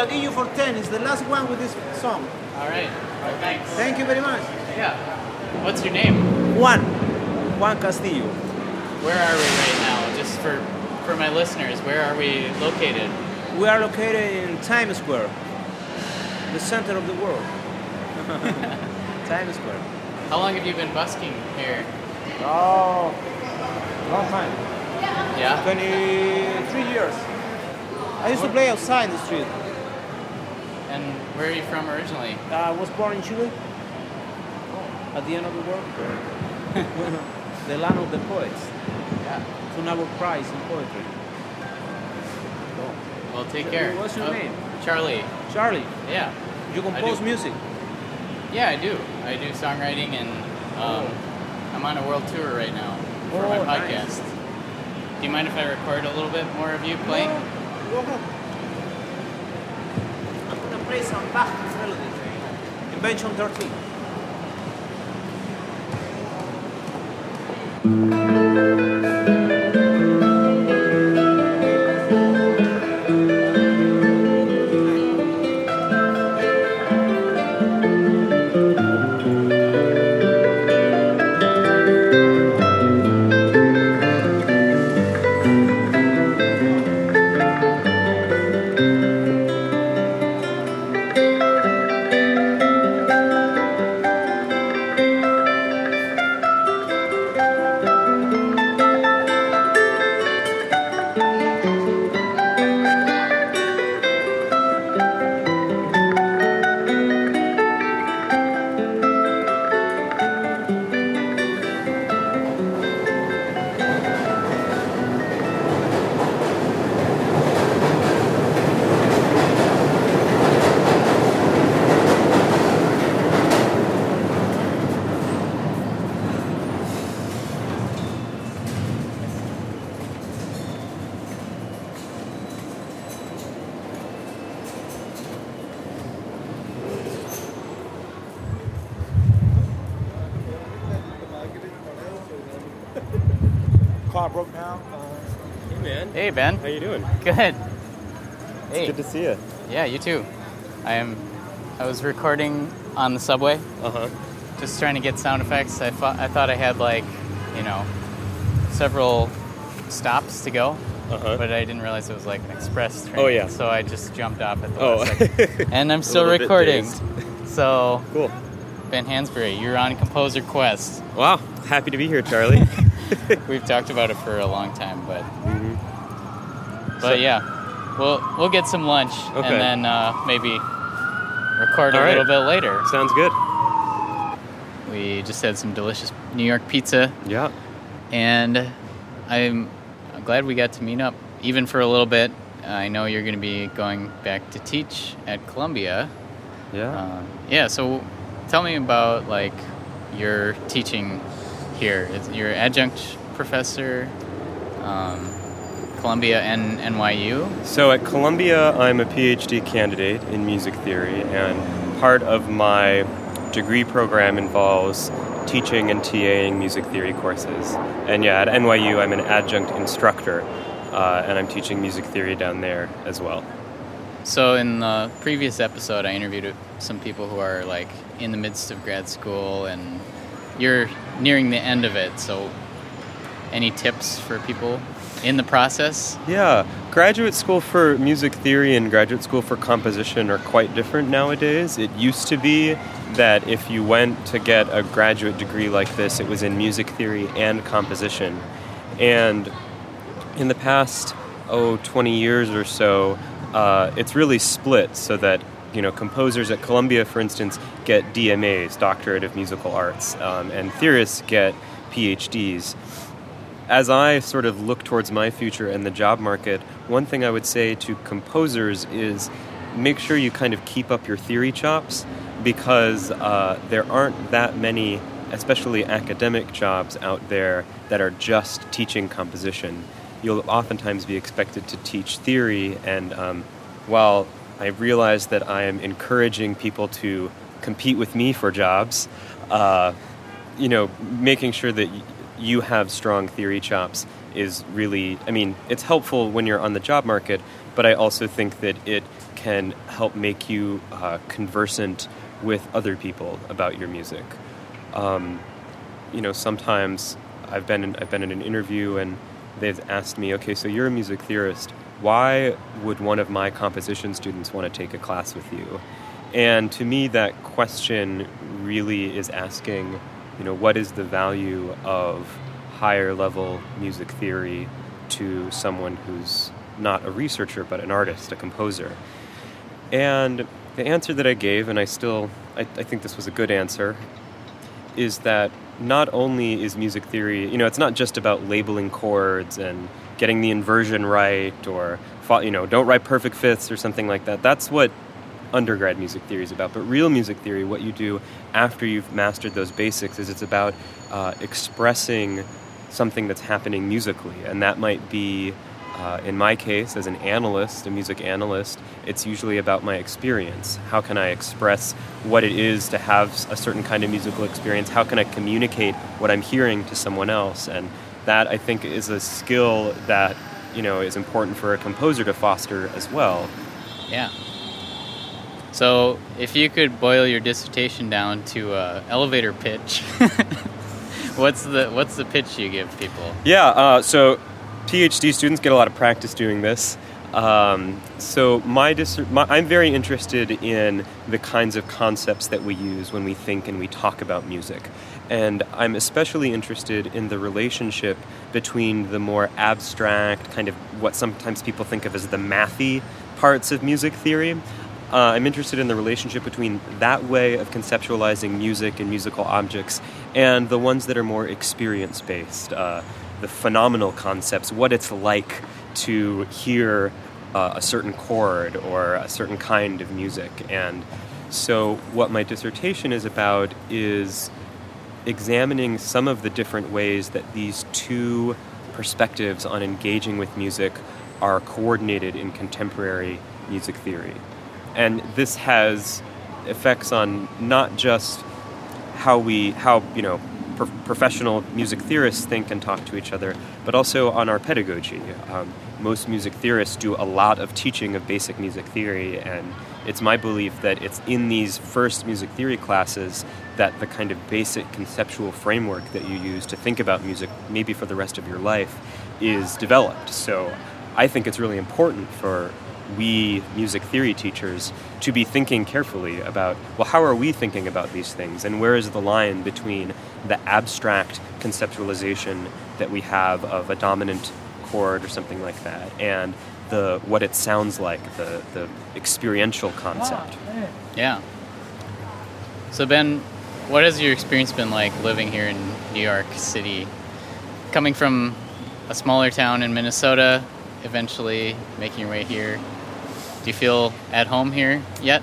It's 12, but I'll give you for 10. It's the last one with this song. All right. Thanks. Thank you very much. Yeah. What's your name? Juan. Juan Castillo. Where are we right now? Just for for my listeners, where are we located? We are located in Times Square, the center of the world. Times Square. How long have you been busking here? Oh, long time. Yeah. 23 years. I used to play outside the street. And where are you from originally? I was born in Chile. At the end of the world. the land of the poets. Yeah. Two Nobel Prize in poetry. Well, take care. What's your Oh, name? Charlie. Charlie. Yeah. You compose music. Yeah, I do. I do songwriting, and um, I'm on a world tour right now for my Oh, nice. podcast. Do you mind if I record a little bit more of you playing? Go ahead. I'm gonna play some Bach melody. Invention 13. Good. Hey. good to see you. Yeah, you too. I am. I was recording on the subway. Uh huh. Just trying to get sound effects. I thought I thought I had like, you know, several stops to go. Uh-huh. But I didn't realize it was like an express train. Oh, yeah. So I just jumped off at the Oh. last second. And I'm still recording. So Cool. Ben Hansberry, you're on Composer Quest. Wow. Happy to be here, Charlie. We've talked about it for a long time, but But yeah, we'll we'll get some lunch Okay. and then uh, maybe record a All right. little bit later. Sounds good. We just had some delicious New York pizza. Yeah. And I'm glad we got to meet up, even for a little bit. I know you're going to be going back to teach at Columbia. Yeah. Uh, yeah. So, tell me about like your teaching here. You're adjunct professor, um, Columbia and NYU. So at Columbia, I'm a PhD candidate in music theory, and part of my degree program involves teaching and TAing music theory courses. And yeah, at NYU, I'm an adjunct instructor, uh, and I'm teaching music theory down there as well. So in the previous episode, I interviewed some people who are like in the midst of grad school, and you're nearing the end of it. So, any tips for people in the process? Yeah, graduate school for music theory and graduate school for composition are quite different nowadays. It used to be that if you went to get a graduate degree like this, it was in music theory and composition. And in the past, oh, 20 years or so, uh, it's really split so that you know composers at Columbia, for instance, get DMAs, Doctorate of Musical Arts, um, and theorists get PhDs as I sort of look towards my future and the job market, one thing I would say to composers is make sure you kind of keep up your theory chops because uh, there aren't that many, especially academic jobs out there that are just teaching composition. You'll oftentimes be expected to teach theory, and um, while I realize that I am encouraging people to compete with me for jobs, uh, you know, making sure that you have strong theory chops is really, I mean, it's helpful when you're on the job market, but I also think that it can help make you uh, conversant with other people about your music. Um, you know, sometimes I've been in, I've been in an interview and they've asked me, okay, so you're a music theorist. Why would one of my composition students want to take a class with you? And to me, that question really is asking, you know, what is the value of higher level music theory to someone who's not a researcher but an artist, a composer? And the answer that I gave, and I still, I, I think this was a good answer, is that not only is music theory, you know, it's not just about labeling chords and getting the inversion right or, you know, don't write perfect fifths or something like that. That's what undergrad music theory is about. But real music theory, what you do after you've mastered those basics, is it's about uh, expressing something that's happening musically. And that might be, uh, in my case, as an analyst, a music analyst, it's usually about my experience. How can I express what it is to have a certain kind of musical experience? How can I communicate what I'm hearing to someone else? And that, I think, is a skill that you know is important for a composer to foster as well. Yeah. So, if you could boil your dissertation down to uh, elevator pitch, what's the what's the pitch you give people? Yeah, uh, so PhD students get a lot of practice doing this. Um, so my, dis- my, I'm very interested in the kinds of concepts that we use when we think and we talk about music, and I'm especially interested in the relationship between the more abstract, kind of what sometimes people think of as the mathy parts of music theory. Uh, I'm interested in the relationship between that way of conceptualizing music and musical objects and the ones that are more experience based, uh, the phenomenal concepts, what it's like to hear uh, a certain chord or a certain kind of music. And so, what my dissertation is about is examining some of the different ways that these two perspectives on engaging with music are coordinated in contemporary music theory. And this has effects on not just how we, how, you know, pro- professional music theorists think and talk to each other, but also on our pedagogy. Um, most music theorists do a lot of teaching of basic music theory, and it's my belief that it's in these first music theory classes that the kind of basic conceptual framework that you use to think about music, maybe for the rest of your life, is developed. So I think it's really important for we music theory teachers to be thinking carefully about well how are we thinking about these things and where is the line between the abstract conceptualization that we have of a dominant chord or something like that and the what it sounds like the the experiential concept Yeah. So Ben, what has your experience been like living here in New York City? Coming from a smaller town in Minnesota, eventually making your way here. Do you feel at home here yet?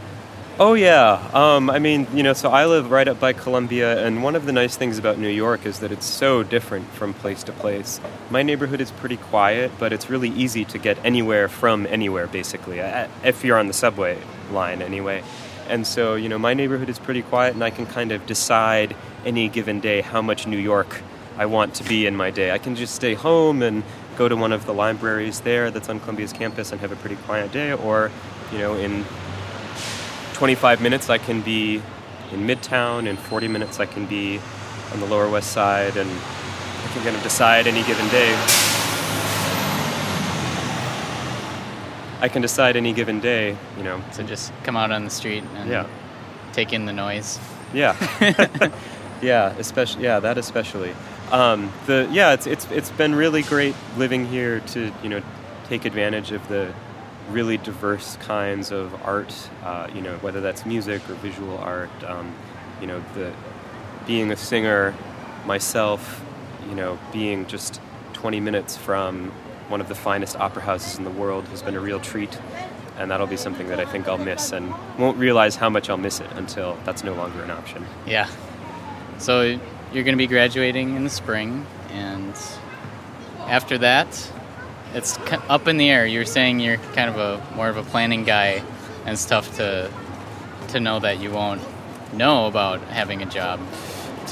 Oh yeah. Um, I mean, you know, so I live right up by Columbia, and one of the nice things about New York is that it's so different from place to place. My neighborhood is pretty quiet, but it's really easy to get anywhere from anywhere, basically, if you're on the subway line, anyway. And so, you know, my neighborhood is pretty quiet, and I can kind of decide any given day how much New York I want to be in my day. I can just stay home and go to one of the libraries there that's on Columbia's campus and have a pretty quiet day, or, you know, in 25 minutes I can be in Midtown, in 40 minutes I can be on the Lower West Side, and I can kind of decide any given day. I can decide any given day, you know. So just come out on the street and Yeah. take in the noise. Yeah, yeah, especially yeah, that especially. Um, the yeah, it's it's it's been really great living here to you know take advantage of the really diverse kinds of art. Uh, you know, whether that's music or visual art. Um, you know, the being a singer myself. You know, being just 20 minutes from one of the finest opera houses in the world has been a real treat. And that'll be something that I think I'll miss and won't realize how much I'll miss it until that's no longer an option. Yeah. So you're going to be graduating in the spring, and after that, it's up in the air. You're saying you're kind of a more of a planning guy, and tough to to know that you won't know about having a job.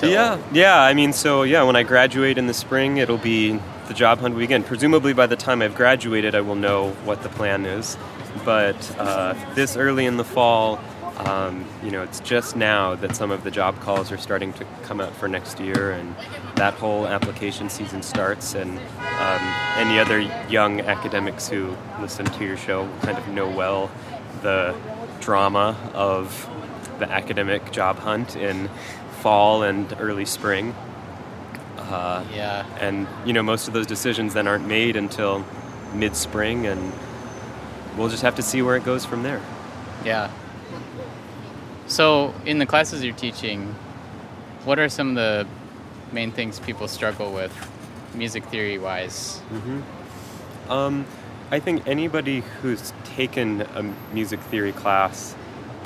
Yeah, yeah. I mean, so yeah, when I graduate in the spring, it'll be the job hunt weekend. Presumably, by the time I've graduated, I will know what the plan is. But uh, this early in the fall, Um, you know, it's just now that some of the job calls are starting to come out for next year, and that whole application season starts. And um, any other young academics who listen to your show kind of know well the drama of the academic job hunt in fall and early spring. Uh, Yeah. And you know, most of those decisions then aren't made until mid-spring, and we'll just have to see where it goes from there. Yeah. So, in the classes you're teaching, what are some of the main things people struggle with, music theory wise? hmm Um, I think anybody who's taken a music theory class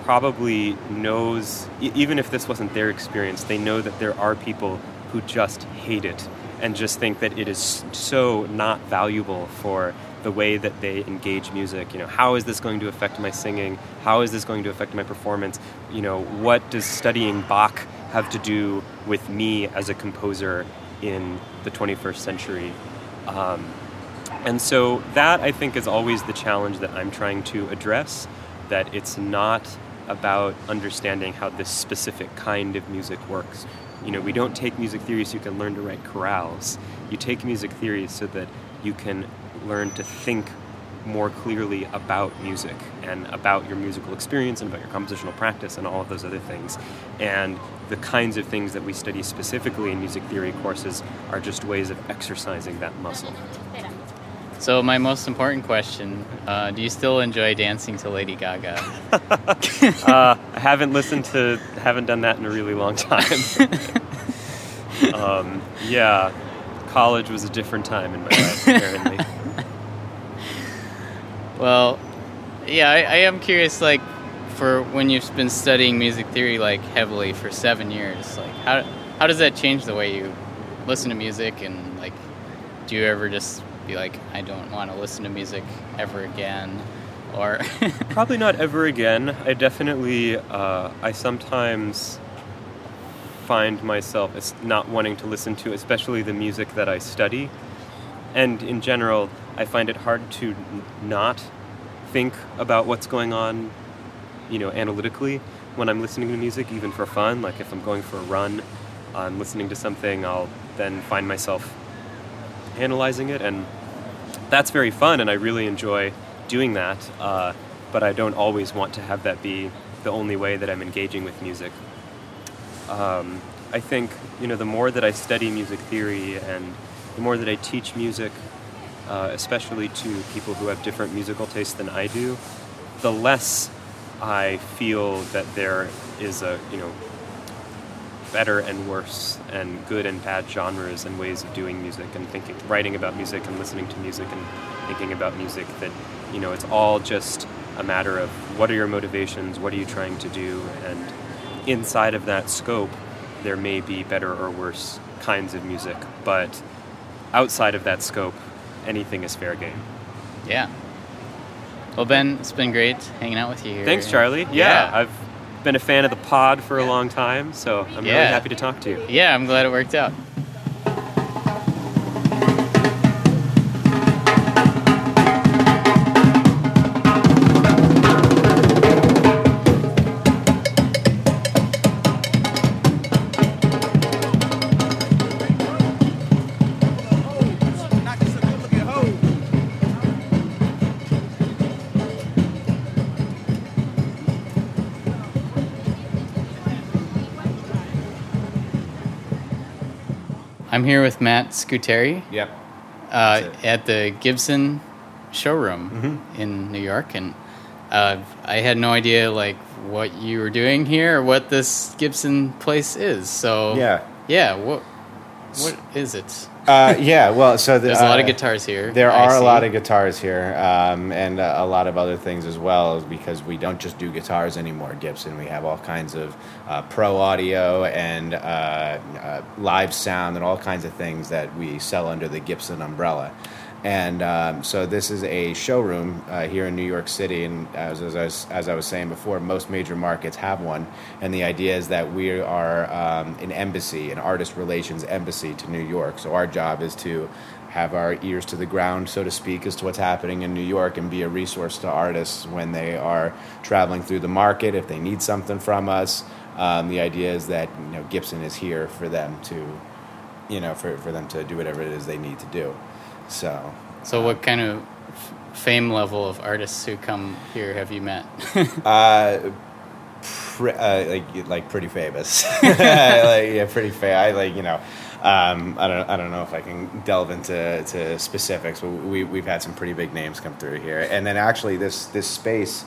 probably knows, even if this wasn't their experience, they know that there are people who just hate it and just think that it is so not valuable for the way that they engage music. You know, how is this going to affect my singing? How is this going to affect my performance? You know, what does studying Bach have to do with me as a composer in the 21st century? Um, and so that I think is always the challenge that I'm trying to address that it's not about understanding how this specific kind of music works. You know, we don't take music theory so you can learn to write chorales. You take music theory so that you can learn to think more clearly about music and about your musical experience and about your compositional practice and all of those other things. And the kinds of things that we study specifically in music theory courses are just ways of exercising that muscle. So, my most important question uh, do you still enjoy dancing to Lady Gaga? uh, I haven't listened to, haven't done that in a really long time. um, yeah, college was a different time in my life, apparently. Well, yeah, I, I am curious, like, for when you've been studying music theory, like, heavily for seven years, like, how, how does that change the way you listen to music? And, like, do you ever just be like, I don't want to listen to music ever again? Or, Probably not ever again. I definitely, uh, I sometimes find myself not wanting to listen to, especially the music that I study. And in general, I find it hard to n- not think about what's going on, you know, analytically when I'm listening to music, even for fun. Like if I'm going for a run, I'm listening to something, I'll then find myself analyzing it, and that's very fun, and I really enjoy doing that. Uh, but I don't always want to have that be the only way that I'm engaging with music. Um, I think you know the more that I study music theory and the more that I teach music, uh, especially to people who have different musical tastes than I do, the less I feel that there is a you know better and worse and good and bad genres and ways of doing music and thinking writing about music and listening to music and thinking about music that you know it's all just a matter of what are your motivations what are you trying to do and inside of that scope there may be better or worse kinds of music but outside of that scope anything is fair game yeah. Well, Ben, it's been great hanging out with you here. thanks charlie yeah, i've been a fan of the pod for a long time so i'm really happy to talk to you Yeah, I'm glad it worked out. Here with Matt Scuteri. Yep. Uh, at the Gibson showroom Mm-hmm. in New York, and uh, I had no idea like what you were doing here or what this Gibson place is. So Yeah. yeah. What what is it? Uh, yeah, well, so the, There's a lot of uh, guitars here, There I are a lot of guitars here, um, and uh, a lot of other things as well, because we don't just do guitars anymore. Gibson, we have all kinds of uh, pro audio and uh, uh, live sound and all kinds of things that we sell under the Gibson umbrella. And um, so this is a showroom uh, here in New York City, and as, as, I was, as I was saying before, most major markets have one. And the idea is that we are um, an embassy, an artist relations embassy to New York. So our job is to have our ears to the ground, so to speak, as to what's happening in New York and be a resource to artists when they are traveling through the market if they need something from us. Um, the idea is that you know Gibson is here for them to, you know, for, for them to do whatever it is they need to do. So, So, what kind of fame level of artists who come here have you met? uh, pre- uh, like like pretty famous, like, yeah, pretty fa- I like you know. Um, I don't. I don't know if I can delve into to specifics, but we we've had some pretty big names come through here. And then actually, this this space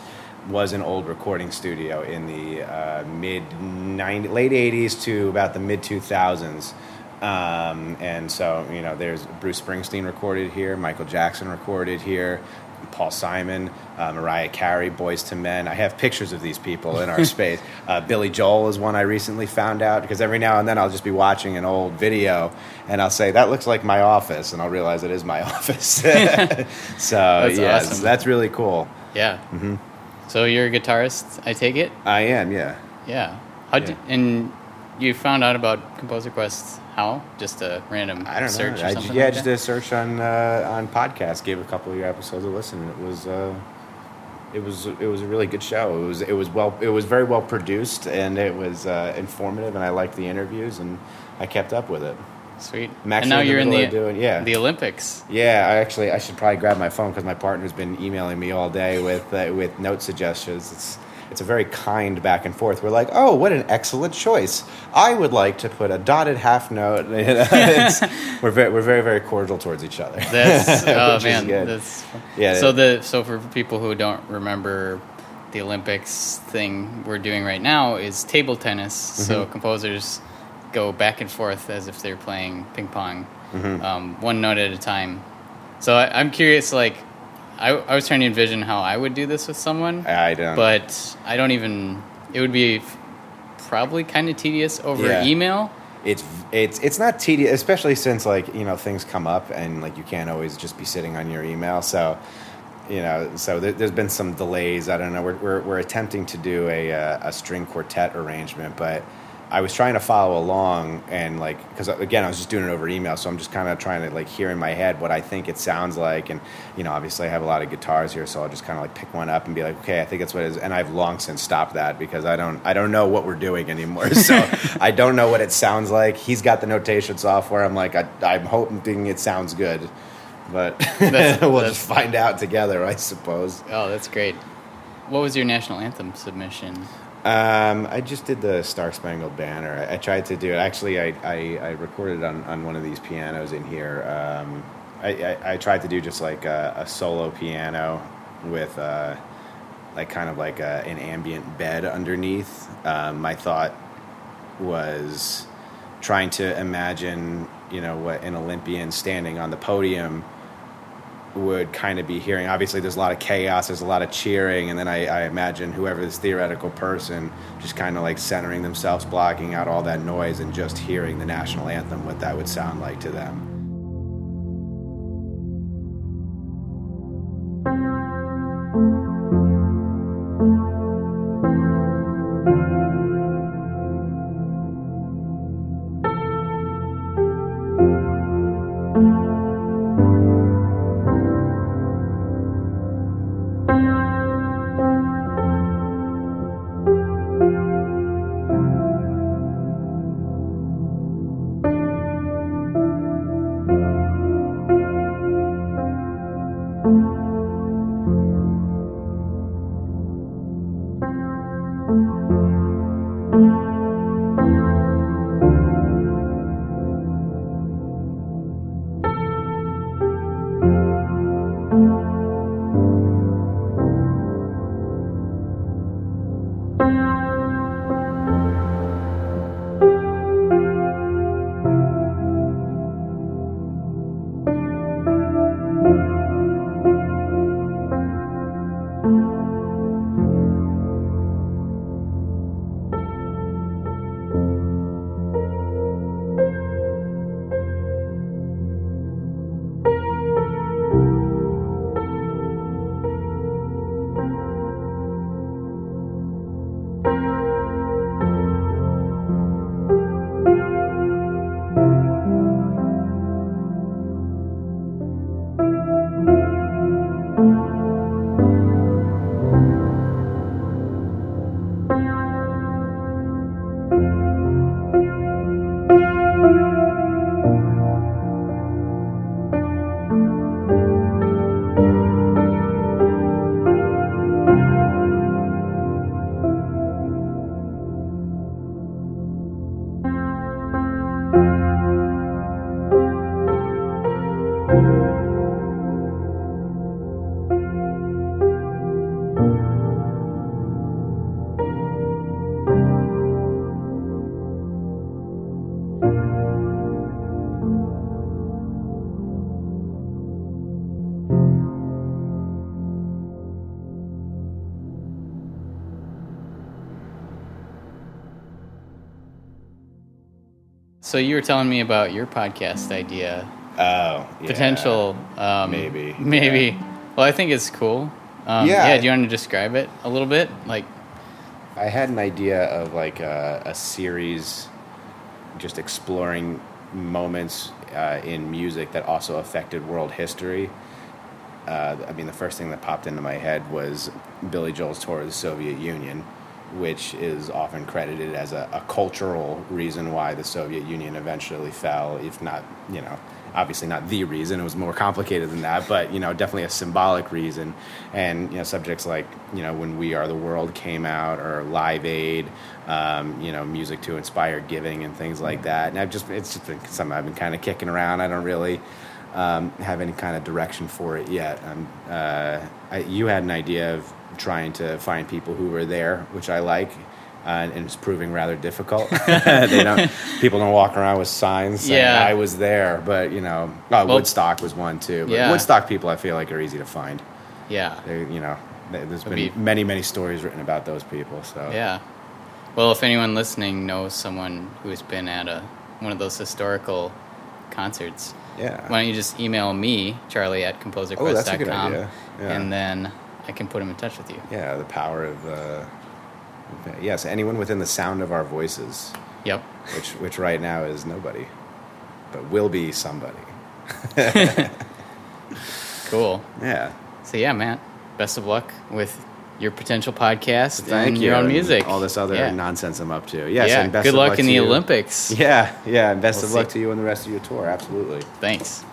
was an old recording studio in the uh, mid 90, late '80s to about the mid 2000s. Um, and so you know, there's Bruce Springsteen recorded here, Michael Jackson recorded here. Paul Simon, uh, Mariah Carey, Boyz II Men. I have pictures of these people in our space. Uh, Billy Joel is one I recently found out because every now and then I'll just be watching an old video and I'll say that looks like my office, and I'll realize it is my office. so That's yeah, awesome. that's really cool. yeah. hmm So you're a guitarist, I take it. I am, yeah. Yeah. How did and you found out about Composer Quest? How? Just a random I don't search know. or I, yeah, like just did a search on uh, on podcast. Gave a couple of your episodes a listen. It was uh, it was it was a really good show. It was it was well it was very well produced and it was uh, informative and I liked the interviews and I kept up with it. Sweet. And now in you're in the doing yeah the Olympics. Yeah, I actually I should probably grab my phone because my partner's been emailing me all day with uh, with note suggestions. It's it's a very kind back and forth. We're like, oh, what an excellent choice. I would like to put a dotted half note. You know, it's- we're very we're very very cordial towards each other. That's oh man, that's yeah. So the so for people who don't remember, the Olympics thing we're doing right now is table tennis. So Mhm. composers go back and forth as if they're playing ping pong, Mhm. um, one note at a time. So I, I'm curious, like. I, I was trying to envision how I would do this with someone. I don't. But I don't even. It would be probably kind of tedious over Yeah. email. it's it's it's not tedious, especially since like you know things come up and like you can't always just be sitting on your email. So you know, so there, there's been some delays. I don't know. We're we're, we're attempting to do a uh, a string quartet arrangement, but I was trying to follow along and like because uh, again I was just doing it over email, so I'm just kind of trying to like hear in my head what I think it sounds like, and you know obviously I have a lot of guitars here, so I'll just kind of like pick one up and be like, okay, I think that's what it is, and I've long since stopped that because I don't I don't know what we're doing anymore, so I don't know what it sounds like. He's got the notation software. I'm like I, I'm hoping it sounds good, but That's- we'll just find out together, I suppose. Oh, that's great. What was your national anthem submission? Um, I just did the Star Spangled Banner. I, I tried to do it. Actually, I, I, I recorded on, on one of these pianos in here. Um, I, I, I tried to do just like a, a solo piano with uh, like kind of like a, an ambient bed underneath. Um, my thought was trying to imagine, you know, what an Olympian standing on the podium would kind of be hearing. Obviously, there's a lot of chaos, there's a lot of cheering, and then I, I imagine whoever this theoretical person just kind of like centering themselves, blocking out all that noise, and just hearing the national anthem, what that would sound like to them. Were telling me about your podcast idea. Oh, yeah. potential. Um, Maybe, Maybe. Well, I think it's cool. Um, Yeah. Yeah. Do you want to describe it a little bit? Like, I had an idea of like a, a series just exploring moments uh, in music that also affected world history. Uh, I mean, the first thing that popped into my head was Billy Joel's tour of the Soviet Union, which is often credited as a, a cultural reason why the Soviet Union eventually fell, if not, you know, obviously not the reason. It was more complicated than that, but you know, definitely a symbolic reason. And you know, subjects like you know, when We Are the World came out, or Live Aid, um, you know, music to inspire giving and things like that. And I've just it's just been something I've been kind of kicking around. I don't really. Um, have any kind of direction for it yet? Um, uh, I, you had an idea of trying to find people who were there, which I like, uh, and it's proving rather difficult. they don't, people don't walk around with signs saying Yeah. "I was there," but you know, oh, Well- Woodstock was one too. But Yeah. Woodstock people, I feel like, are easy to find. Yeah. they, you know, there- there's Would been be- many, many stories written about those people. So yeah. Well, if anyone listening knows someone who's been at a one of those historical concerts, Yeah. why don't you just email me, Charlie at composerquest.com, Oh, that's a good idea. Yeah. and then I can put him in touch with you. yeah, the power of uh, yes, anyone within the sound of our voices. Yep. Which, which right now is nobody, but will be somebody. Cool. Yeah. So yeah, Matt, best of luck with your potential podcast Thank and you. your own and music. All this other Yeah. nonsense I'm up to. Yes, Yeah, and best good of luck luck in the you. Olympics. Yeah, yeah, and best We'll of luck to you and the rest of your tour. Absolutely. Thanks.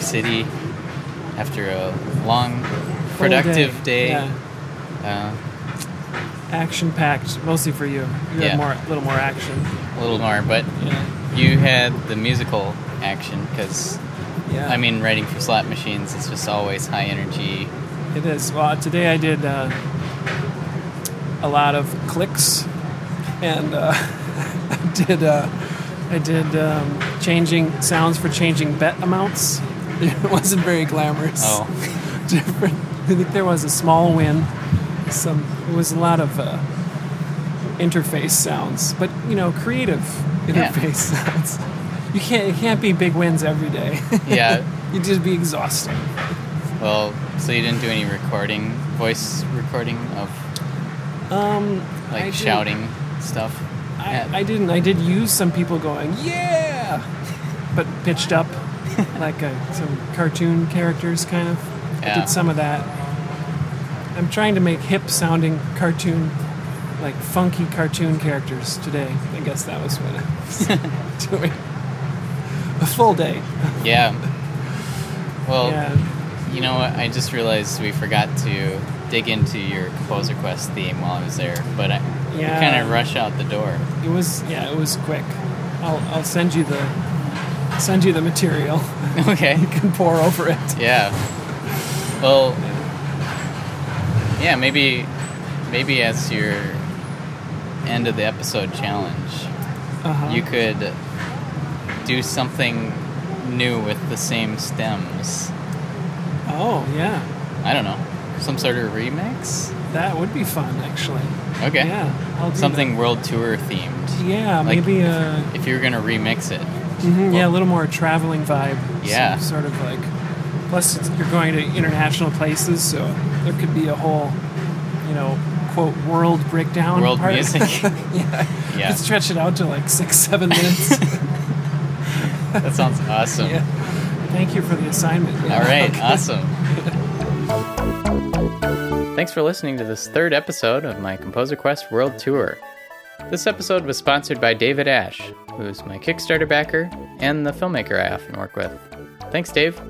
York City after a long, productive day. Yeah. Uh, Action packed, mostly for you. You Yeah. had more, a little more action. a little more, but Yeah. you had the musical action because, Yeah. I mean, writing for slot machines is just always high energy. It is. Well, today I did uh, a lot of clicks, and uh, I did uh, I did um, changing sounds for changing bet amounts. It wasn't very glamorous. Oh. different. I think there was a small win. Some. It was a lot of uh, interface sounds, but you know, creative Yeah. interface sounds. You can't. It can't be big wins every day. Yeah. You'd just be exhausting. Well, so you didn't do any recording, voice recording of Um, like I shouting stuff? I, I didn't. I did use some people going, yeah, but pitched up, like uh some cartoon characters, kind of. I did some of that. I'm trying to make hip sounding cartoon, like funky cartoon characters today. I guess that was what I was doing. A full day. Yeah. Well, Yeah. you know what? I just realized we forgot to dig into your Composer Quest theme while I was there, but I Yeah. kind of rush out the door. It was yeah, it was quick. I'll I'll send you the send you the material. Okay. you can pore over it. Yeah. Well, yeah, maybe maybe as your end of the episode challenge, Uh-huh. you could do something new with the same stems. Oh yeah, I don't know, some sort of remix. that would be fun actually. Okay. Yeah, I'll do something world tour themed. Yeah, Like, maybe uh, If you're gonna remix it. Mhm, yeah, a little more traveling vibe. Yeah. Some sort of like. Plus, it's, you're going to international places, so there could be a whole, you know, quote world breakdown. World part. music. yeah. Yeah. Could stretch it out to like six, seven minutes. That sounds awesome. Yeah. Thank you for the assignment. All right, Okay. awesome. Thanks for listening to this third episode of my Composer Quest World Tour. This episode was sponsored by David Ash, who's my Kickstarter backer and the filmmaker I often work with. Thanks, Dave.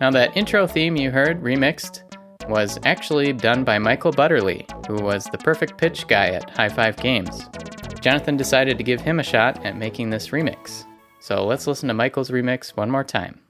Now, that intro theme you heard remixed was actually done by Michael Butterly, who was the perfect pitch guy at High Five Games. Jonathan decided to give him a shot at making this remix. So let's listen to Michael's remix one more time.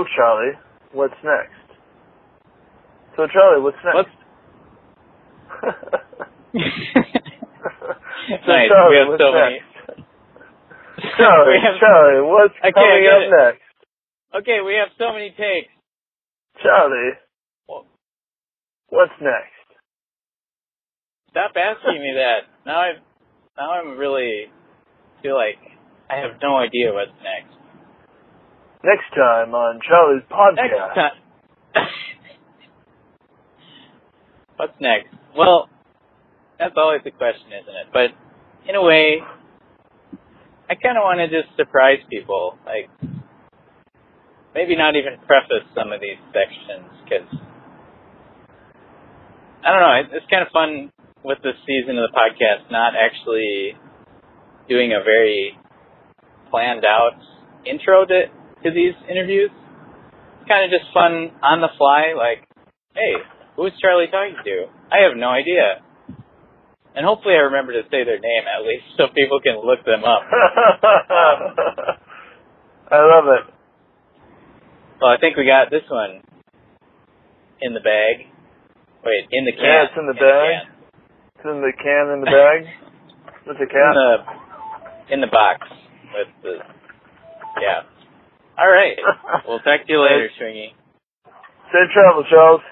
So, Charlie, what's next? So, Charlie, what's next? so, Nice. Charlie, We have what's so many- next? Charlie, have- Charlie, what's I coming up it. next? Okay, we have so many takes. Charlie, what's next? Stop asking me that. Now I, now I'm really feel like I have no idea what's next. Next time on Charlie's podcast. Next. What's next? Well, that's always the question, isn't it? But in a way, I kind of want to just surprise people. Like, maybe not even preface some of these sections because I don't know. It's kind of fun with this season of the podcast, not actually doing a very planned out intro to to these interviews. It's kind of just fun on the fly. Like, hey, who's Charlie talking to? I have no idea. And hopefully I remember to say their name at least so people can look them up. I love it. Well, I think we got this one in the bag. Wait, in the can. Yeah, it's in the bag. It's in the can in the bag. With the In the in the box with the yeah. All right. We'll talk to you later, Swingy. Safe travel, Charles.